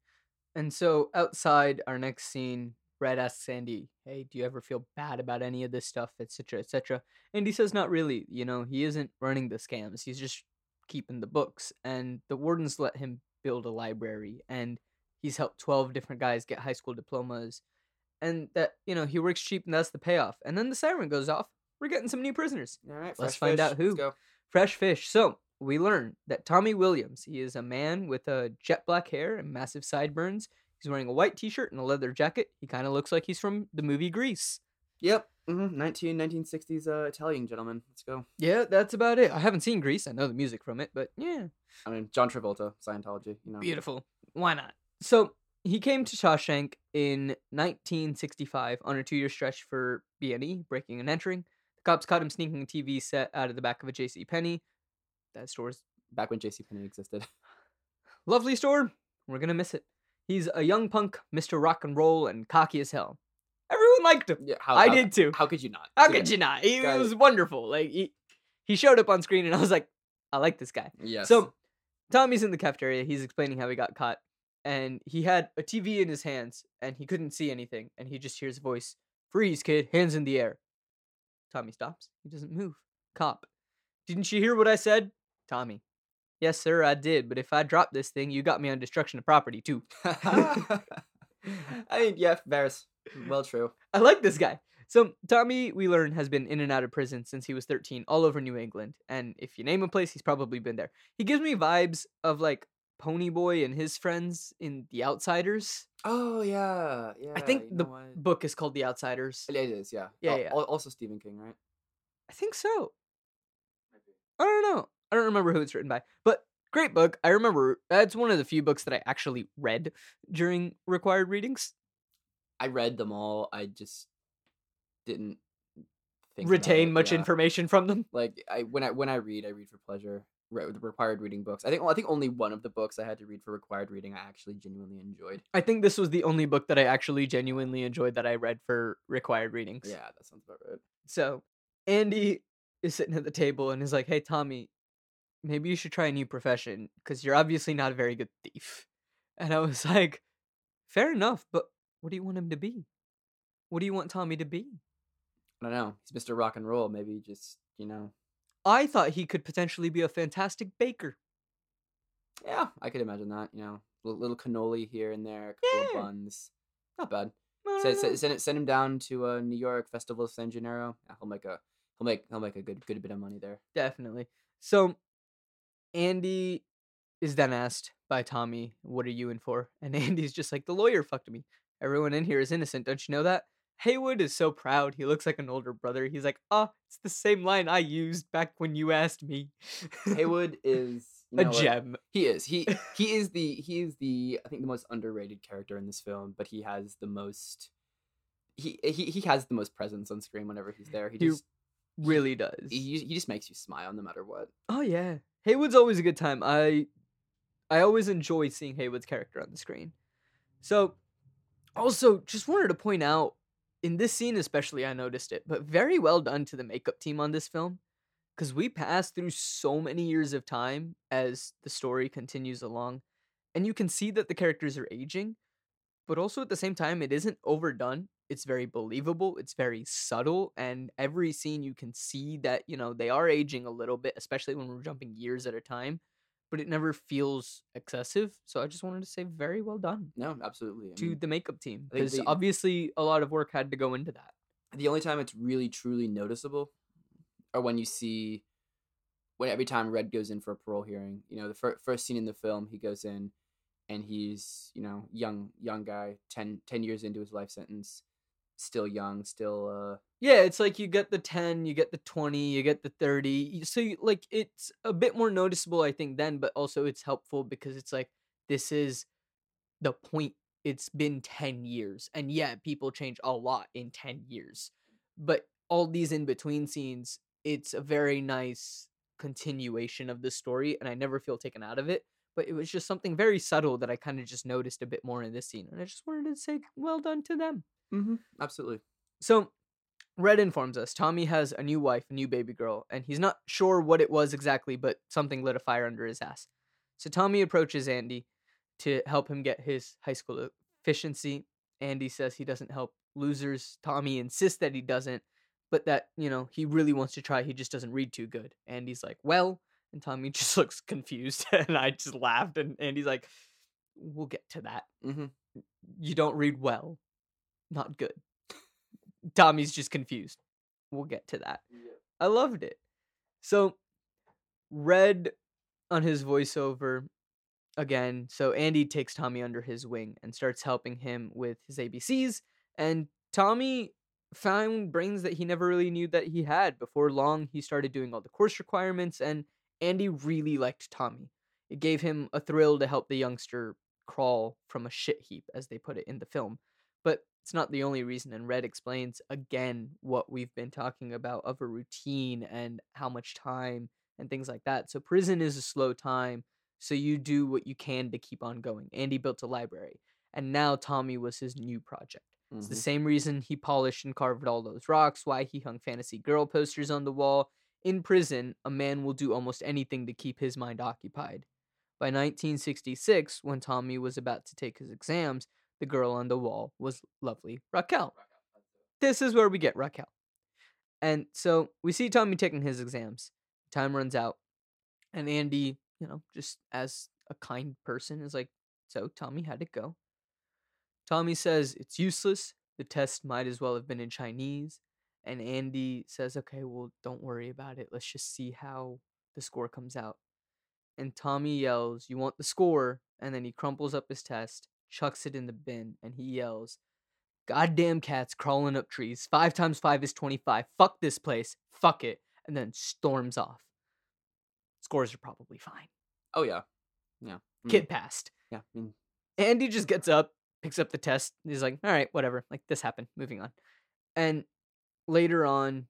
Speaker 2: And so outside our next scene, Red asks Andy, "Hey, do you ever feel bad about any of this stuff, etc., etc.?" And he says, "Not really. You know, he isn't running the scams. He's just keeping the books." And the wardens let him build a library, and he's helped twelve different guys get high school diplomas, and that you know he works cheap, and that's the payoff. And then the siren goes off. We're getting some new prisoners.
Speaker 1: All right,
Speaker 2: Let's find out who.
Speaker 1: Let's go.
Speaker 2: Fresh fish. So we learn that Tommy Williams, he is a man with a jet black hair and massive sideburns. He's wearing a white t-shirt and a leather jacket. He kind of looks like he's from the movie Grease.
Speaker 1: Yep. Mm-hmm. 19, 1960s uh, Italian gentleman. Let's go.
Speaker 2: Yeah, that's about it. I haven't seen Grease. I know the music from it, but yeah,
Speaker 1: I mean, John Travolta, Scientology. You know.
Speaker 2: beautiful. Why not? So he came to Shawshank in 1965 on a two-year stretch for B&E, breaking and entering. The cops caught him sneaking a TV set out of the back of a J.C. Penney. That store's
Speaker 1: Back when J.C. Penney existed.
Speaker 2: Lovely store. We're gonna miss it. He's a young punk, Mr. Rock and Roll, and cocky as hell. Everyone liked him.
Speaker 1: Yeah, how,
Speaker 2: I
Speaker 1: how-
Speaker 2: did too.
Speaker 1: How could you not?
Speaker 2: How
Speaker 1: Dude,
Speaker 2: could you not? He
Speaker 1: guy-
Speaker 2: was wonderful. Like he, he showed up on screen, and I was like, I like this guy.
Speaker 1: Yes.
Speaker 2: So Tommy's in the cafeteria. He's explaining how he got caught, and he had a TV in his hands, and he couldn't see anything, and he just hears a voice: "Freeze, kid! Hands in the air." Tommy stops. He doesn't move. Cop, didn't you hear what I said? Tommy, yes, sir, I did. But if I drop this thing, you got me on destruction of property too.
Speaker 1: I mean, yeah, Varys. Well, true.
Speaker 2: I like this guy. So Tommy, we learn, has been in and out of prison since he was 13, all over New England. And if you name a place, he's probably been there. He gives me vibes of like Ponyboy and his friends in The Outsiders.
Speaker 1: Oh yeah, yeah.
Speaker 2: I think the book is called The Outsiders.
Speaker 1: it is. Yeah.
Speaker 2: Yeah, yeah.
Speaker 1: Also Stephen King, right?
Speaker 2: I think so. I don't know. I don't remember who it's written by, but great book. I remember that's one of the few books that I actually read during required readings.
Speaker 1: I read them all. I just didn't
Speaker 2: Retain
Speaker 1: it,
Speaker 2: much
Speaker 1: yeah.
Speaker 2: information from them.
Speaker 1: Like I when I when I read, I read for pleasure. Re- the required reading books. I think I think only one of the books I had to read for required reading I actually genuinely enjoyed.
Speaker 2: I think this was the only book that I actually genuinely enjoyed that I read for required readings.
Speaker 1: Yeah, that sounds about right.
Speaker 2: So Andy is sitting at the table and is like, "Hey Tommy, maybe you should try a new profession because you're obviously not a very good thief." And I was like, "Fair enough, but what do you want him to be? What do you want Tommy to be?"
Speaker 1: I don't know. He's Mr. Rock and Roll. Maybe just you know.
Speaker 2: I thought he could potentially be a fantastic baker.
Speaker 1: Yeah, I could imagine that. You know, little, little cannoli here and there, a couple
Speaker 2: Yeah.
Speaker 1: of buns. Not bad. Send, send, send, him down to uh, New York Festival of San Gennaro. Yeah, he'll make a he'll make he'll make a good good bit of money there.
Speaker 2: Definitely. So Andy is then asked by Tommy, "What are you in for?" And Andy's just like, "The lawyer fucked me. Everyone in here is innocent. Don't you know that?" Haywood is so proud. He looks like an older brother. He's like, "Ah, it's the same line I used back when you asked me."
Speaker 1: Haywood is you
Speaker 2: a
Speaker 1: know what?
Speaker 2: gem.
Speaker 1: He is. He he is the he is the I think the most underrated character in this film, but he has the most he he, he has the most presence on screen whenever he's there. He
Speaker 2: He
Speaker 1: just
Speaker 2: Really does.
Speaker 1: he, he just makes you smile no matter what.
Speaker 2: Oh yeah, Haywood's always a good time. I I always enjoy seeing Haywood's character on the screen. So, also just wanted to point out in this scene especially, I noticed it, but very well done to the makeup team on this film, because we pass through so many years of time as the story continues along, and you can see that the characters are aging, but also at the same time, it isn't overdone. It's very believable. It's very subtle, and every scene you can see that you know they are aging a little bit, especially when we're jumping years at a time. But it never feels excessive. So I just wanted to say, very well done
Speaker 1: No, absolutely. I
Speaker 2: to
Speaker 1: mean,
Speaker 2: the makeup team because
Speaker 1: they-
Speaker 2: obviously a lot of work had to go into that.
Speaker 1: the only time it's really truly noticeable are when you see when every time red goes in for a parole hearing you know the fir- first scene in the film he goes in and he's you know young young guy 10, 10 years into his life sentence still young still uh
Speaker 2: Yeah, it's like you get the 10, you get the 20, you get the 30. So you, like it's a bit more noticeable I think then, but also it's helpful because it's like this is the point it's been 10 years. And yeah, people change a lot in 10 years. But all these in between scenes, it's a very nice continuation of the story and I never feel taken out of it. But it was just something very subtle that I kind of just noticed a bit more in this scene. And I just wanted to say well done to them.
Speaker 1: Mm-hmm. absolutely
Speaker 2: So, Red informs us Tommy has a new wife, a new baby girl, and he's not sure what it was exactly, but something lit a fire under his ass. So, Tommy approaches Andy to help him get his high school efficiency. Andy says he doesn't help losers. Tommy insists that he doesn't, but that, you know, he really wants to try. He just doesn't read too good. Andy's like, well, and Tommy just looks confused. and I just laughed, and Andy's like, we'll get to that
Speaker 1: mm-hmm.
Speaker 2: you don't read well. Not good. Tommy's just confused. We'll get to that. I loved it. So, Red on his voiceover again. So, Andy takes Tommy under his wing and starts helping him with his ABCs. And Tommy found brains that he never really knew that he had. Before long, he started doing all the course requirements, and Andy really liked Tommy. It gave him a thrill to help the youngster crawl from a shit heap, as they put it in the film. But it's not the only reason, and Red explains again what we've been talking about of a routine and how much time and things like that. So, prison is a slow time, so you do what you can to keep on going. Andy built a library, and now Tommy was his new project. It's the
Speaker 1: Mhm.
Speaker 2: same reason he polished and carved all those rocks, why he hung fantasy girl posters on the wall. In prison, a man will do almost anything to keep his mind occupied. By 1966, when Tommy was about to take his exams, the girl on the wall was lovely Raquel. This is where we get Raquel. And so we see Tommy taking his exams. Time runs out. And Andy, you know, just as a kind person, is like, So, Tommy, how'd it go? Tommy says it's useless. The test might as well have been in Chinese. And Andy says, Okay, well, don't worry about it. Let's just see how the score comes out. and Tommy yells, You want the score? And then he crumples up his test, chucks it in the bin, and he yells, Goddamn cats crawling up trees. Five times five is 25. Fuck this place. Fuck it. And then storms off. Scores are probably fine.
Speaker 1: Oh yeah, yeah. Mean,
Speaker 2: Kid passed.
Speaker 1: Yeah. Mean,
Speaker 2: Andy just gets up, picks up the test. He's like, all right, whatever. Like, this happened. Moving on. And later on,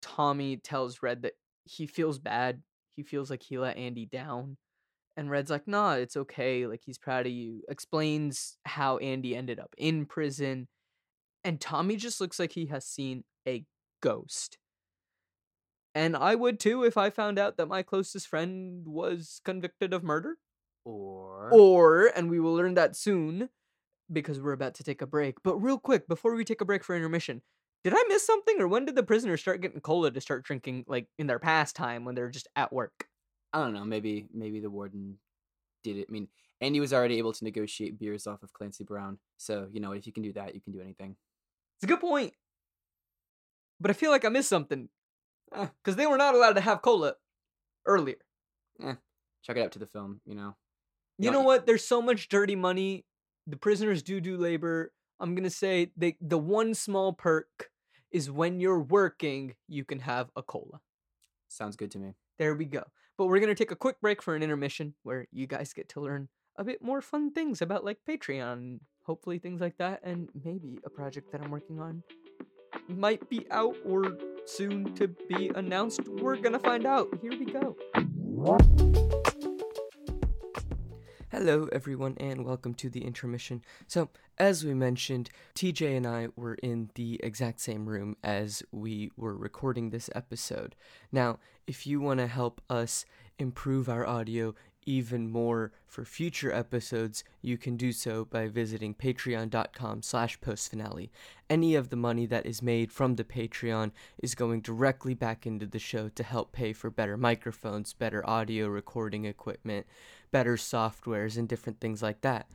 Speaker 2: Tommy tells Red that he feels bad. He feels like he let Andy down. And Red's like, nah, it's okay. Like, he's proud of you. Explains how Andy ended up in prison. And Tommy just looks like he has seen a ghost. And I would too if I found out that my closest friend was convicted of murder.
Speaker 1: or
Speaker 2: Or, and we will learn that soon because we're about to take a break. But real quick, before we take a break for intermission, did I miss something or when did the prisoners start getting cola to start drinking like in their pastime when they're just at work?
Speaker 1: I don't know. Maybe maybe the warden did it. I mean, Andy was already able to negotiate beers off of Clancy Brown, so you know if you can do that, you can do anything.
Speaker 2: It's a good point. But I feel like I missed something
Speaker 1: Eh,
Speaker 2: because they were not allowed to have cola earlier.
Speaker 1: check it out to the film. You know.
Speaker 2: You
Speaker 1: Yeah,
Speaker 2: know what? There's so much dirty money. The prisoners do do labor. I'm gonna say they the one small perk is when you're working, you can have a cola.
Speaker 1: Sounds good to me.
Speaker 2: There we go. But we're gonna take a quick break for an intermission where you guys get to learn a bit more fun things about like Patreon, hopefully things like that, and maybe a project that I'm working on might be out or soon to be announced. We're gonna find out. Here we go. Hello, everyone, and welcome to the intermission. So, as we mentioned, TJ and I were in the exact same room as we were recording this episode. Now, if you want to help us improve our audio even more for future episodes, you can do so by visiting patreon.com slash postfinale. Any of the money that is made from the Patreon is going directly back into the show to help pay for better microphones, better audio recording equipment, better softwares, and different things like that.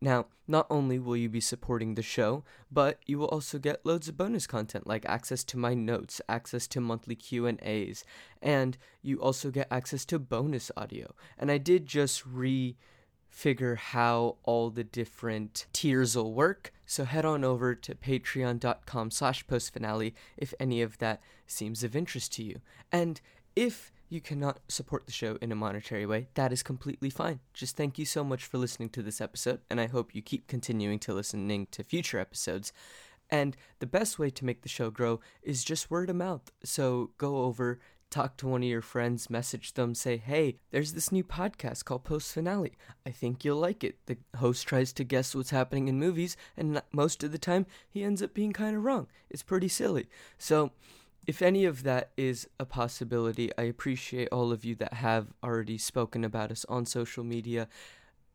Speaker 2: Now, not only will you be supporting the show, but you will also get loads of bonus content like access to my notes, access to monthly Q&As, and you also get access to bonus audio. And I did just refigure how all the different tiers will work, so head on over to patreon.com slash postfinale if any of that seems of interest to you. And if you cannot support the show in a monetary way, that is completely fine. Just thank you so much for listening to this episode, and I hope you keep continuing to listening to future episodes. And the best way to make the show grow is just word of mouth. So go over, talk to one of your friends, message them, say, hey, there's this new podcast called Post Finale. I think you'll like it. The host tries to guess what's happening in movies, and most of the time, he ends up being kind of wrong. It's pretty silly. So, if any of that is a possibility, I appreciate all of you that have already spoken about us on social media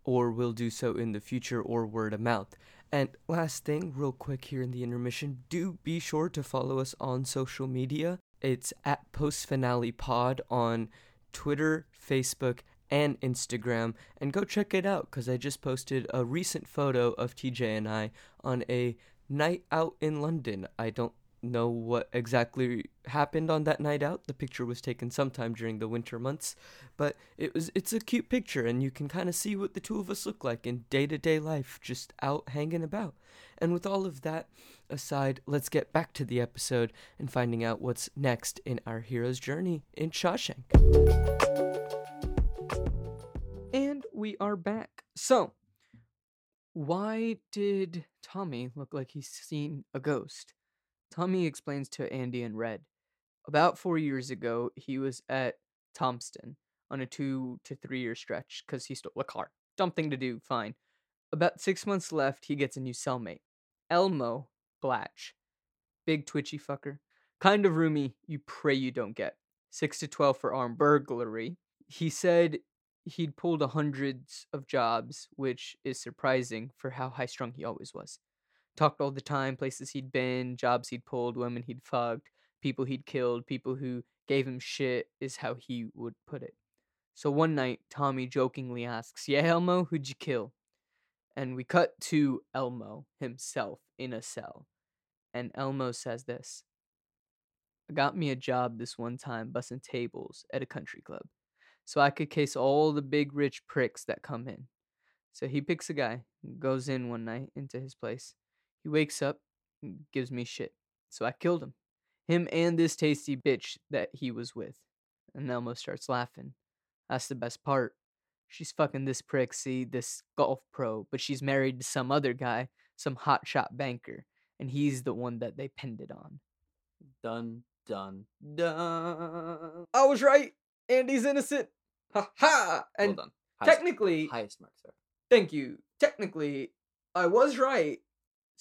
Speaker 2: or will do so in the future or word of mouth. And last thing, real quick here in the intermission, do be sure to follow us on social media. It's at Post Finale Pod on Twitter, Facebook, and Instagram. And go check it out because I just posted a recent photo of TJ and I on a night out in London. I don't know what exactly happened on that night out. The picture was taken sometime during the winter months, but it was it's a cute picture and you can kind of see what the two of us look like in day-to-day life just out hanging about. And with all of that aside, let's get back to the episode and finding out what's next in our hero's journey in Shawshank. And we are back. So, why did Tommy look like he's seen a ghost? Tommy explains to Andy and Red. About four years ago, he was at Thomaston on a two to three year stretch because he stole a car. Dumb thing to do, fine. About six months left, he gets a new cellmate. Elmo Blatch. Big twitchy fucker. Kind of roomy, you pray you don't get. 6 to 12 for armed burglary. He said he'd pulled hundreds of jobs, which is surprising for how high strung he always was. Talked all the time, places he'd been, jobs he'd pulled, women he'd fucked, people he'd killed, people who gave him shit, is how he would put it. So one night, Tommy jokingly asks, Yeah, Elmo, who'd you kill? And we cut to Elmo himself in a cell. And Elmo says this I got me a job this one time bussing tables at a country club. so I could case all the big rich pricks that come in. So he picks a guy, goes in one night into his place. He wakes up, and gives me shit. So I killed him. Him and this tasty bitch that he was with. And Elmo starts laughing. That's the best part. She's fucking this prick, see, this golf pro, but she's married to some other guy, some hotshot banker, and he's the one that they pinned it on.
Speaker 1: Dun dun dun.
Speaker 2: I was right. Andy's innocent. Ha ha! And
Speaker 1: well done. Highest,
Speaker 2: technically,
Speaker 1: highest mark, sir.
Speaker 2: thank you. Technically, I was right.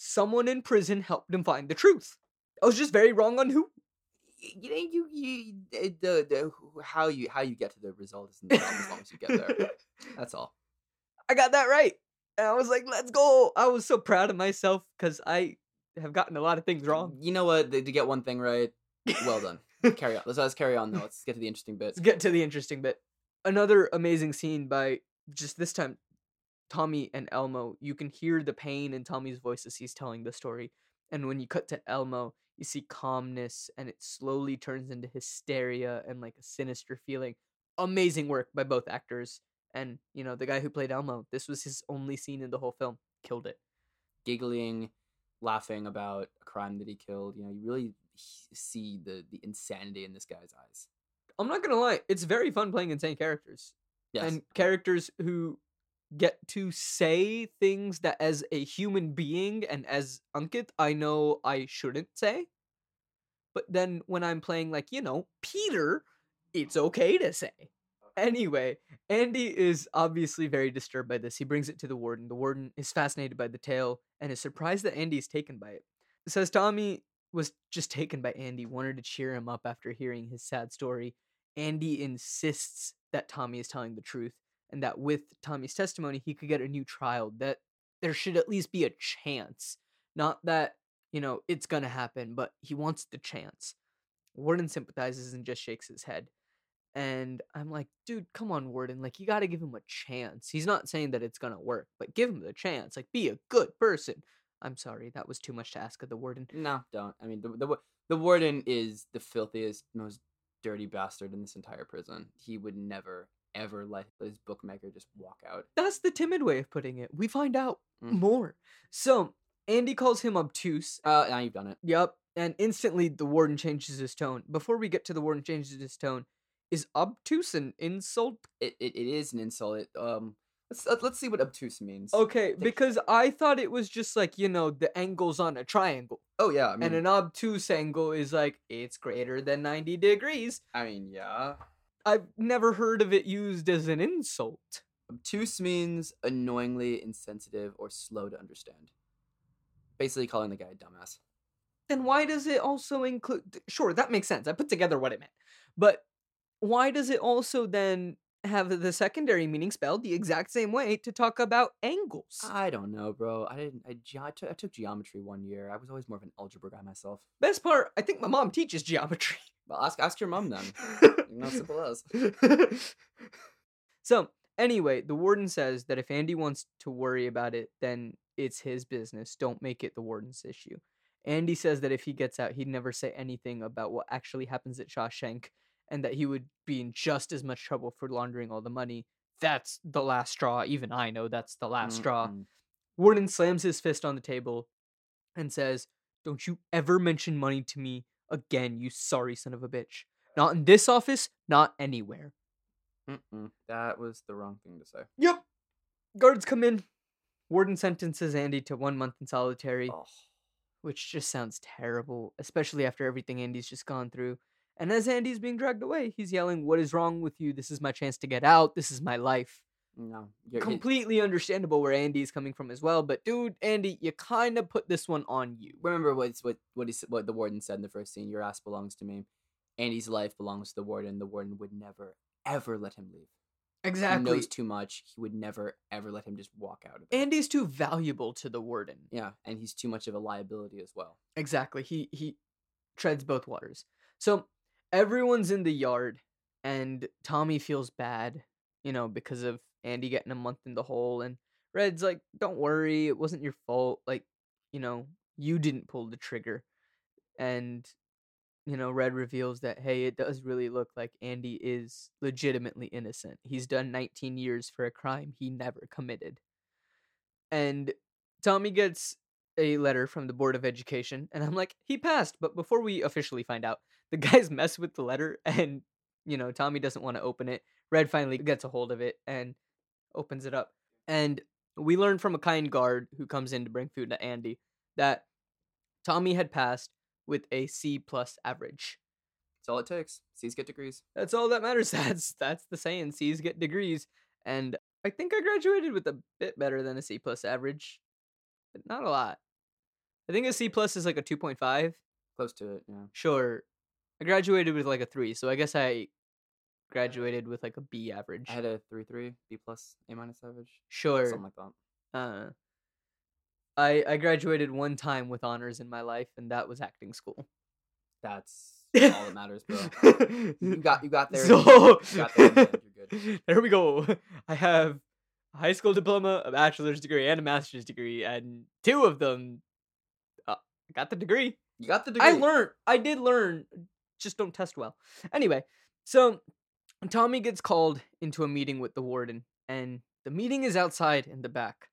Speaker 2: Someone in prison helped him find the truth. I was just very wrong on who.
Speaker 1: You know, you, you the, the, how you how you get to the result isn't as long as you get there. That's all.
Speaker 2: I got that right. And I was like, let's go. I was so proud of myself because I have gotten a lot of things wrong.
Speaker 1: You know what? To get one thing right, well done. carry on. Let's, let's carry on though. Let's get to the interesting bit.
Speaker 2: Let's get to the interesting bit. Another amazing scene by just this time Tommy and Elmo. You can hear the pain in Tommy's voice as he's telling the story. And when you cut to Elmo, you see calmness and it slowly turns into hysteria and like a sinister feeling. Amazing work by both actors. And, you know, the guy who played Elmo, this was his only scene in the whole film. Killed it.
Speaker 1: Giggling, laughing about a crime that he killed. You know, you really see the the insanity in this guy's eyes.
Speaker 2: I'm not gonna lie, it's very fun playing insane characters.
Speaker 1: Yes.
Speaker 2: and characters who get to say things that as a human being and as Ankit I know I shouldn't say. But then when I'm playing like, you know, Peter, it's okay to say. Anyway, Andy is obviously very disturbed by this. He brings it to the warden. The warden is fascinated by the tale and is surprised that Andy is taken by it. Says Tommy was just taken by Andy, wanted to cheer him up after hearing his sad story. Andy insists that Tommy is telling the truth and that with Tommy's testimony, he could get a new trial, that there should at least be a chance. Not that, you know, it's gonna happen, but he wants the chance. Warden sympathizes and just shakes his head. And I'm like, dude, come on, Warden. Like, you gotta give him a chance. He's not saying that it's gonna work, but give him the chance. Like, be a good person. I'm sorry, that was too much to ask of the warden.
Speaker 1: No, don't. I mean, the, the the warden is the filthiest, most dirty bastard in this entire prison. He would never, ever let his bookmaker just walk out.
Speaker 2: That's the timid way of putting it. We find out
Speaker 1: Mm.
Speaker 2: more. So, Andy calls him obtuse.
Speaker 1: Uh, now you've done it.
Speaker 2: Yep. And instantly the warden changes his tone. Before we get to the warden changes his tone, is obtuse an insult?
Speaker 1: It, it, it is an insult. It, um, let's let- let's see what obtuse means.
Speaker 2: Okay, because I thought it was just like, you know, the angles on a triangle.
Speaker 1: Oh yeah, I mean,
Speaker 2: and an obtuse angle is like, it's greater than 90 degrees.
Speaker 1: I mean, yeah.
Speaker 2: I've never heard of it used as an insult.
Speaker 1: Obtuse means annoyingly insensitive or slow to understand. Basically, calling the guy a dumbass.
Speaker 2: then why does it also include sure that makes sense i put together what it meant but why does it also then have the secondary meaning spelled the exact same way to talk about angles
Speaker 1: I don't know, bro. I didn't. I, ge- I, took, I took geometry one year. I was always more of an algebra guy myself.
Speaker 2: best part i think my mom teaches geometry
Speaker 1: Well, ask ask your mom then. Know, simple as.
Speaker 2: so anyway the warden says that if andy wants to worry about it then it's his business don't make it the warden's issue andy says that if he gets out he'd never say anything about what actually happens at shawshank and that he would be in just as much trouble for laundering all the money that's the last straw even i know that's the last straw
Speaker 1: Mm-mm.
Speaker 2: warden slams his fist on the table and says don't you ever mention money to me again you sorry son of a bitch not in this office not anywhere
Speaker 1: Mm-mm. That was the wrong thing to say.
Speaker 2: Yep. Guards come in. Warden sentences Andy to one month in solitary,
Speaker 1: Oh,
Speaker 2: which just sounds terrible, especially after everything Andy's just gone through. And as Andy's being dragged away, he's yelling, What is wrong with you? This is my chance to get out. This is my life.
Speaker 1: No. You're,
Speaker 2: Completely understandable where Andy's coming from as well. But dude, Andy, you kind of put this one on you.
Speaker 1: remember what's, what what he, what the warden said in the first scene. Your ass belongs to me. Andy's life belongs to the warden. The warden would never ever let him leave.
Speaker 2: Exactly.
Speaker 1: He knows too much. He would never ever let him just walk out of it.
Speaker 2: Andy's too valuable to the warden.
Speaker 1: yeah, and he's too much of a liability as well.
Speaker 2: Exactly. He he treads both waters. So everyone's in the yard and Tommy feels bad, you know, because of Andy getting a month in the hole and Red's like, "Don't worry, it wasn't your fault. Like, you know, you didn't pull the trigger." And you know, Red reveals that hey, it does really look like Andy is legitimately innocent. He's done 19 years for a crime he never committed. And Tommy gets a letter from the Board of Education, and I'm like, he passed. But before we officially find out, the guys mess with the letter, and you know, Tommy doesn't want to open it. Red finally gets a hold of it and opens it up. And we learn from a kind guard who comes in to bring food to Andy that Tommy had passed with a C plus average.
Speaker 1: That's all it takes. C's get degrees.
Speaker 2: That's all that matters. That's that's the saying. C's get degrees, and I think I graduated with a bit better than a C plus average, but not a lot. I think a C plus is like a two point five.
Speaker 1: Close to it, yeah.
Speaker 2: Sure, I graduated with like a three, so I guess I graduated with like a B average.
Speaker 1: I had a three three, B plus, A minus average.
Speaker 2: Sure.
Speaker 1: Something like that.
Speaker 2: Uh, I I graduated one time with honors in my life, and that was acting school.
Speaker 1: That's all that matters, bro. You got you got there.
Speaker 2: So
Speaker 1: You got there in the end, you're good.
Speaker 2: there we go. I have a high school diploma, a bachelor's degree, and a master's degree, and two of them, uh, I got the degree.
Speaker 1: You got the degree.
Speaker 2: I learned. I did learn. Just don't test well. Anyway, so Tommy gets called into a meeting with the warden, and the meeting is outside in the back.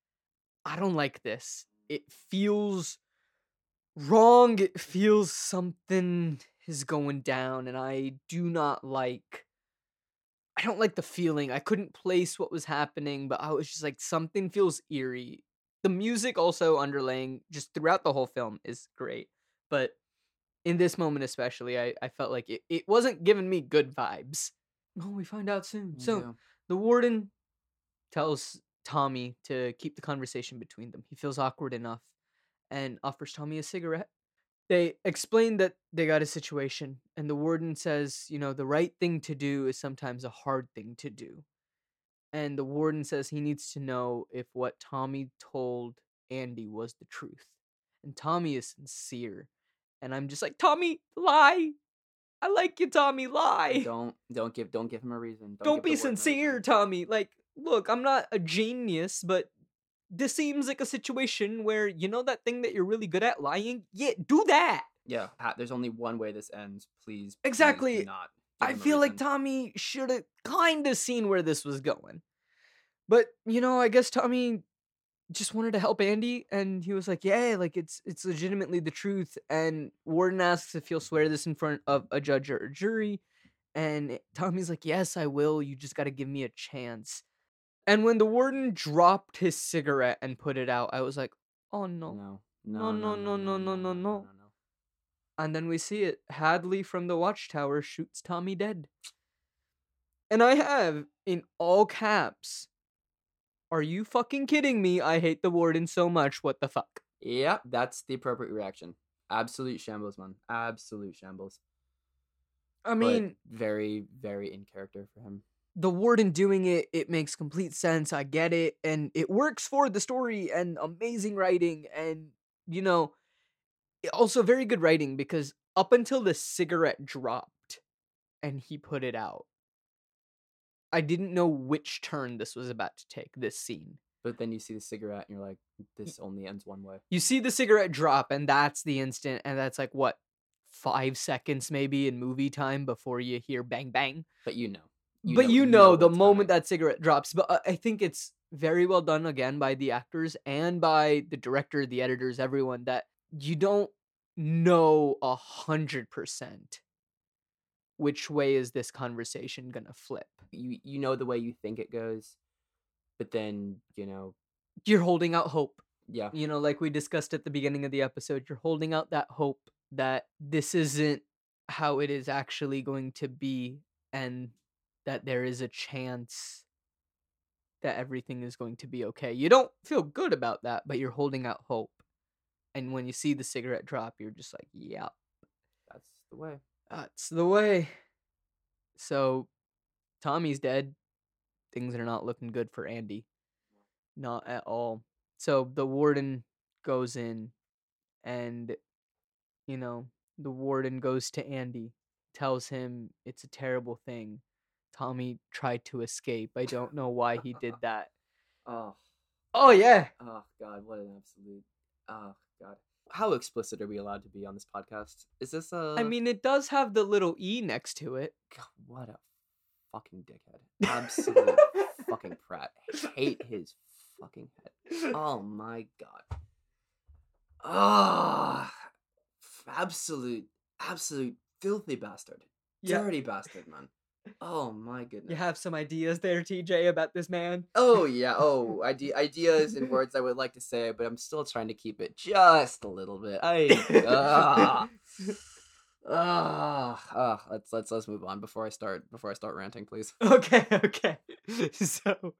Speaker 2: I don't like this. It feels wrong. It feels something is going down, and I do not like. I don't like the feeling. I couldn't place what was happening, but I was just like, something feels eerie. The music also underlaying just throughout the whole film is great but in this moment especially i, I felt like it, it wasn't giving me good vibes oh we find out soon.
Speaker 1: Oh,
Speaker 2: so
Speaker 1: too.
Speaker 2: the warden tells tommy to keep the conversation between them. He feels awkward enough and offers tommy a cigarette. They explain that they got a situation and the warden says you know the right thing to do is sometimes a hard thing to do. And the warden says he needs to know if what tommy told andy was the truth. And tommy is sincere and i'm just like tommy lie i like you tommy lie
Speaker 1: Don't don't give don't give him a reason.
Speaker 2: don't
Speaker 1: give
Speaker 2: be
Speaker 1: the warden a
Speaker 2: sincere,
Speaker 1: reason.
Speaker 2: Tommy. Like, look, I'm not a genius, but this seems like a situation where you know that thing that you're really good at, lying. Yeah, do that.
Speaker 1: Yeah, ha- there's only one way this ends. Please, please
Speaker 2: Exactly.
Speaker 1: not.
Speaker 2: I feel like. Tommy should have kind of seen where this was going. But, you know, I guess Tommy just wanted to help Andy and he was like, "Yeah, like it's it's legitimately the truth." And Warden asks if he'll swear this in front of a judge or a jury, and Tommy's like, "Yes, I will. You just got to give me a chance." And when the warden dropped his cigarette and put it out, I was like, "Oh no."
Speaker 1: No,
Speaker 2: No,
Speaker 1: no,
Speaker 2: no, no, no, no, no.
Speaker 1: no.
Speaker 2: And then we see it. Hadley from the watchtower shoots Tommy dead. And I have in all caps, Are you fucking kidding me? I hate the warden so much. What the fuck?
Speaker 1: Yeah, that's the appropriate reaction. Absolute shambles, man. Absolute shambles.
Speaker 2: I
Speaker 1: But
Speaker 2: mean,
Speaker 1: very, very in character for him.
Speaker 2: the warden doing it, it makes complete sense. I get it. And it works for the story and amazing writing. And, you know, also very good writing because up until the cigarette dropped and he put it out, I didn't know which turn this was about to take, this scene.
Speaker 1: But then you see the cigarette and you're like, this only ends one way.
Speaker 2: You see the cigarette drop, and that's the instant, and that's like what, five seconds maybe in movie time before you hear bang bang.
Speaker 1: But you know.
Speaker 2: but you know, the moment
Speaker 1: coming.
Speaker 2: that cigarette drops. But uh, I think it's very well done again by the actors and by the director, the editors, everyone that you don't know a hundred percent which way is this conversation gonna flip.
Speaker 1: you you know the way you think it goes, but then you know,
Speaker 2: You're holding out hope.
Speaker 1: yeah,
Speaker 2: You know, like we discussed at the beginning of the episode, you're holding out that hope that this isn't how it is actually going to be and that there is a chance that everything is going to be okay. You don't feel good about that, but you're holding out hope. And when you see the cigarette drop, you're just like, yep,
Speaker 1: that's the way.
Speaker 2: Uh, that's the way. So Tommy's dead. Things are not looking good for Andy. Not at all. So the warden goes in and you know, the warden goes to Andy, tells him it's a terrible thing. Tommy tried to escape. I don't know why he did that.
Speaker 1: Oh,
Speaker 2: Oh yeah.
Speaker 1: oh God, what an absolute. Oh God. How explicit are we allowed to be on this podcast? Is this a?
Speaker 2: I mean, it does have the little e next to it.
Speaker 1: God, what a fucking dickhead! Absolute fucking prat. Hate his fucking head. Oh my god. Ah, absolute, absolute filthy bastard.
Speaker 2: Yeah.
Speaker 1: Dirty bastard, man. Oh my goodness.
Speaker 2: You have some ideas there, TJ, about this man?
Speaker 1: Oh yeah. Oh, ide- ideas and words I would like to say, but I'm still trying to keep it just a little bit. I ah, ah, ah. Let's let's let's move on before I start before I start ranting, please.
Speaker 2: Okay, okay. So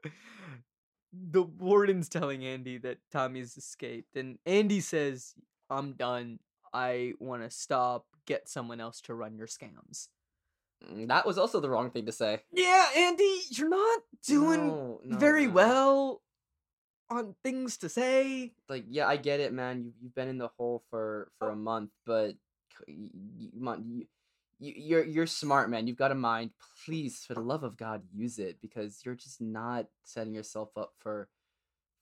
Speaker 2: the warden's telling Andy that Tommy's escaped, and Andy says, I'm done. I want to stop. Get someone else to run your scams.
Speaker 1: Mm, That was also the wrong thing to say.
Speaker 2: Yeah, Andy, you're not doing
Speaker 1: No, no,
Speaker 2: very
Speaker 1: no.
Speaker 2: well on things to say.
Speaker 1: Like, yeah, I get it, man. You you've been in the hole for for a month, but c- y- y- you, you you're you're smart, man. You've got a mind. Please, for the love of God, use it because you're just not setting yourself up for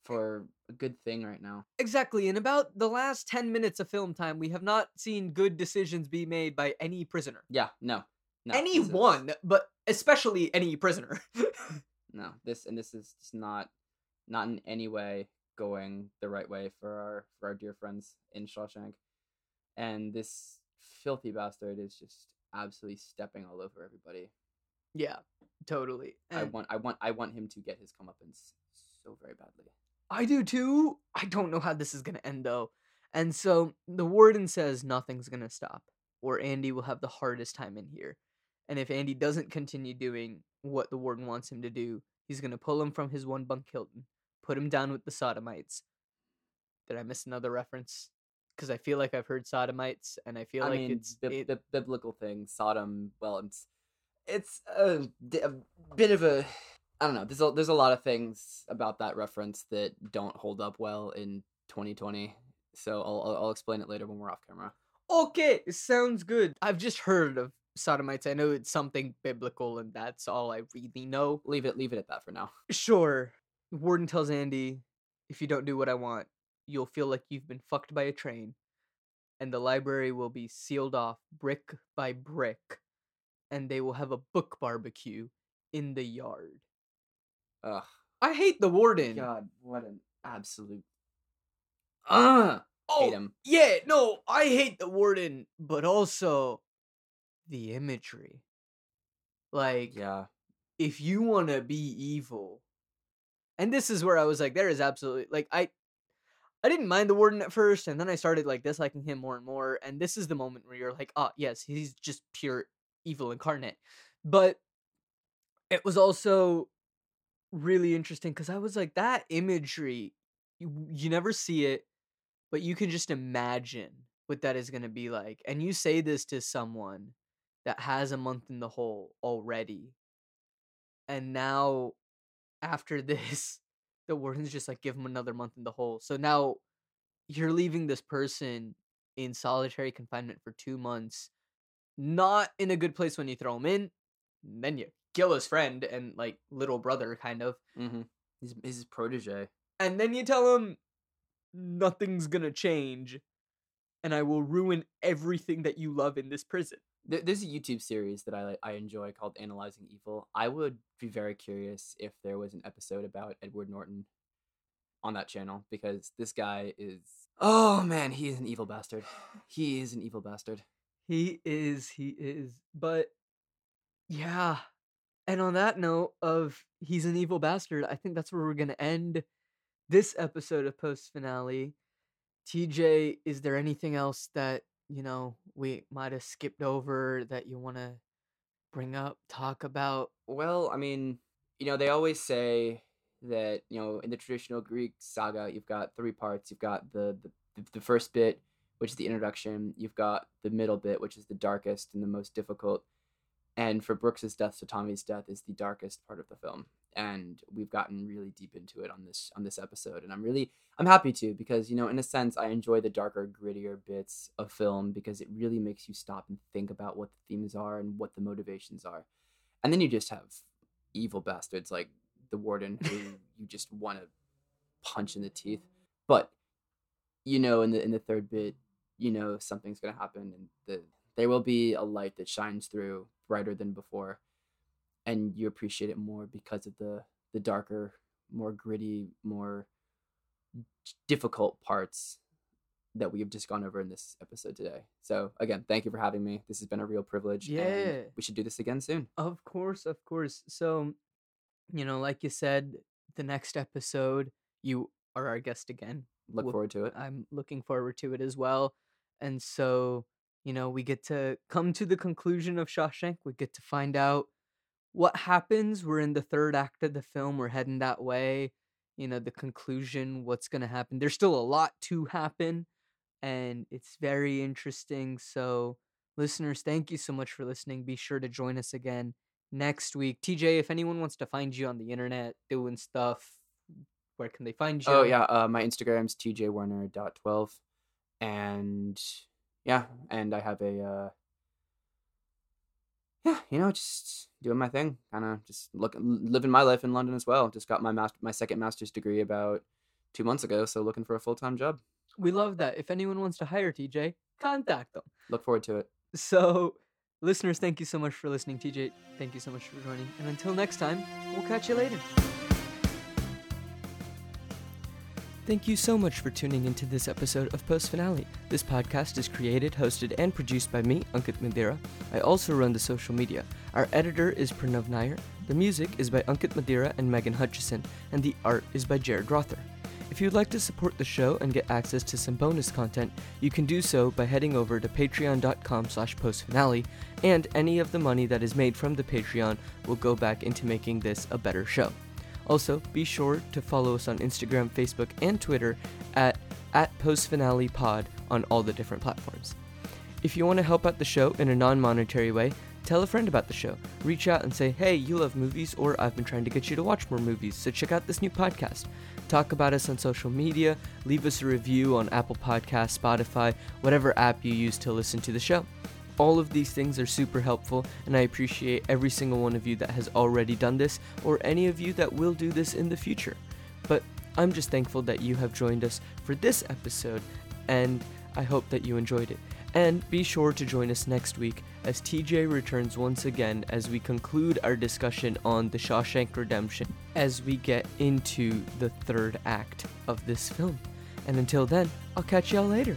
Speaker 1: for a good thing right now.
Speaker 2: Exactly. In about the last 10 minutes of film time, we have not seen good decisions be made by any prisoner.
Speaker 1: Yeah, no, no. this is-
Speaker 2: Anyone, but especially any prisoner.
Speaker 1: no, this and this is just not not in any way going the right way for our for our dear friends in Shawshank. And this filthy bastard is just absolutely stepping all over everybody.
Speaker 2: yeah, totally.
Speaker 1: I want I want I want him to get his comeuppance so very badly.
Speaker 2: I do too. I don't know how this is going to end though. And so the warden says nothing's going to stop, or Andy will have the hardest time in here. And if Andy doesn't continue doing what the warden wants him to do, he's going to pull him from his one bunk Hilton, put him down with the sodomites. Did I miss another reference? Because I feel like I've heard sodomites, and I feel
Speaker 1: I
Speaker 2: like
Speaker 1: mean,
Speaker 2: it's
Speaker 1: bib-
Speaker 2: it-
Speaker 1: bib- biblical thing, Sodom. Well, it's it's a, a bit of a I don't know. There's a, there's a lot of things about that reference that don't hold up well in 2020. So I'll I'll, I'll explain it later when we're off camera.
Speaker 2: okay. It sounds good. I've just heard of sodomites. I know it's something biblical, and that's all I really know.
Speaker 1: Leave it leave it at that for now.
Speaker 2: Sure. Warden tells Andy, if you don't do what I want, you'll feel like you've been fucked by a train, and the library will be sealed off brick by brick, and they will have a book barbecue in the yard.
Speaker 1: Ugh.
Speaker 2: I hate the warden.
Speaker 1: God, what an absolute. Ugh.
Speaker 2: oh,
Speaker 1: hate him.
Speaker 2: yeah, no, I hate the warden, but also the imagery. Like,
Speaker 1: Yeah.
Speaker 2: if you want to be evil and this is where i was like there is absolutely like i i didn't mind the warden at first and then i started like disliking him more and more and this is the moment where you're like oh yes he's just pure evil incarnate but it was also really interesting because i was like that imagery you, you never see it but you can just imagine what that is going to be like and you say this to someone that has a month in the hole already and now after this the warden's just like give him another month in the hole so now you're leaving this person in solitary confinement for two months not in a good place when you throw him in then you kill his friend and like little brother kind of
Speaker 1: Mm-hmm. He's, his protege.
Speaker 2: and then you tell him nothing's gonna change and i will ruin everything that you love in this prison
Speaker 1: There- There's a YouTube series that I I enjoy called Analyzing Evil. I would be very curious if there was an episode about Edward Norton on that channel because this guy is oh man, he is an evil bastard. He is an evil bastard.
Speaker 2: He is, he is. But yeah. And on that note of he's an evil bastard, I think that's where we're going to end this episode of post finale. TJ, is there anything else that, you know, we might have skipped over that you want to bring up, talk about?
Speaker 1: Well, I mean, you know, they always say that, you know, in the traditional Greek saga, you've got three parts. You've got the the, the first bit, which is the introduction. You've got the middle bit, which is the darkest and the most difficult. And for Brooks's death to Tommy's death is the darkest part of the film. And we've gotten really deep into it on this on this episode. And I'm really I'm happy to because, you know, in a sense I enjoy the darker, grittier bits of film because it really makes you stop and think about what the themes are and what the motivations are. And then you just have evil bastards like the warden who you just want to punch in the teeth. But you know in the in the third bit, you know something's gonna happen, and the there will be a light that shines through brighter than before, and you appreciate it more because of the the darker, more gritty, more difficult parts that we have just gone over in this episode today. So again, thank you for having me. This has been a real privilege. and
Speaker 3: Yeah.
Speaker 1: we should do this again soon.
Speaker 3: Of course, of course. So, you know, like you said, the next episode, you are our guest again.
Speaker 1: Look
Speaker 3: Wh-
Speaker 1: forward to it.
Speaker 3: I'm looking forward to it as well. And so, you know, we get to come to the conclusion of Shawshank. We get to find out what happens. We're in the third act of the film. We're heading that way. You know, the conclusion, what's going to happen. There's still a lot to happen, and it's very interesting. So, listeners, thank you so much for listening. Be sure to join us again next week. TJ, if anyone wants to find you on the internet doing stuff, where can they find you?
Speaker 1: Oh yeah, uh, my Instagram's tjwerner.12, and yeah, and I have a uh, yeah, you know, just doing my thing, kind of just look living my life in London as well. Just got my master my second master's degree about two months ago, so looking for a full time job.
Speaker 3: We love that. If anyone wants to hire TJ, contact them.
Speaker 1: Look forward to it.
Speaker 3: So, listeners, thank you so much for listening. TJ, thank you so much for joining. And until next time, we'll catch you later. Thank you so much for tuning into this episode of Post Finale. This podcast is created, hosted, and produced by me, Ankit Madhira. I also run the social media. Our editor is Pranav Nair. The music is by Ankit Madhira and Megan Hutchison, and the art is by Jarid Rother. If you'd like to support the show and get access to some bonus content, you can do so by heading over to patreon.com slash postfinale, and any of the money that is made from the Patreon will go back into making this a better show. Also, be sure to follow us on Instagram, Facebook, and Twitter at, at postfinalepod on all the different platforms. If you want to help out the show in a non monetary way, tell a friend about the show. Reach out and say, hey, you love movies, or I've been trying to get you to watch more movies, so check out this new podcast. Talk about us on social media, leave us a review on Apple Podcasts, Spotify, whatever app you use to listen to the show. All of these things are super helpful, and I appreciate every single one of you that has already done this, or any of you that will do this in the future. But I'm just thankful that you have joined us for this episode, and I hope that you enjoyed it. And be sure to join us next week as TJ returns once again as we conclude our discussion on The Shawshank Redemption as we get into the third act of this film. And until then, I'll catch y'all later.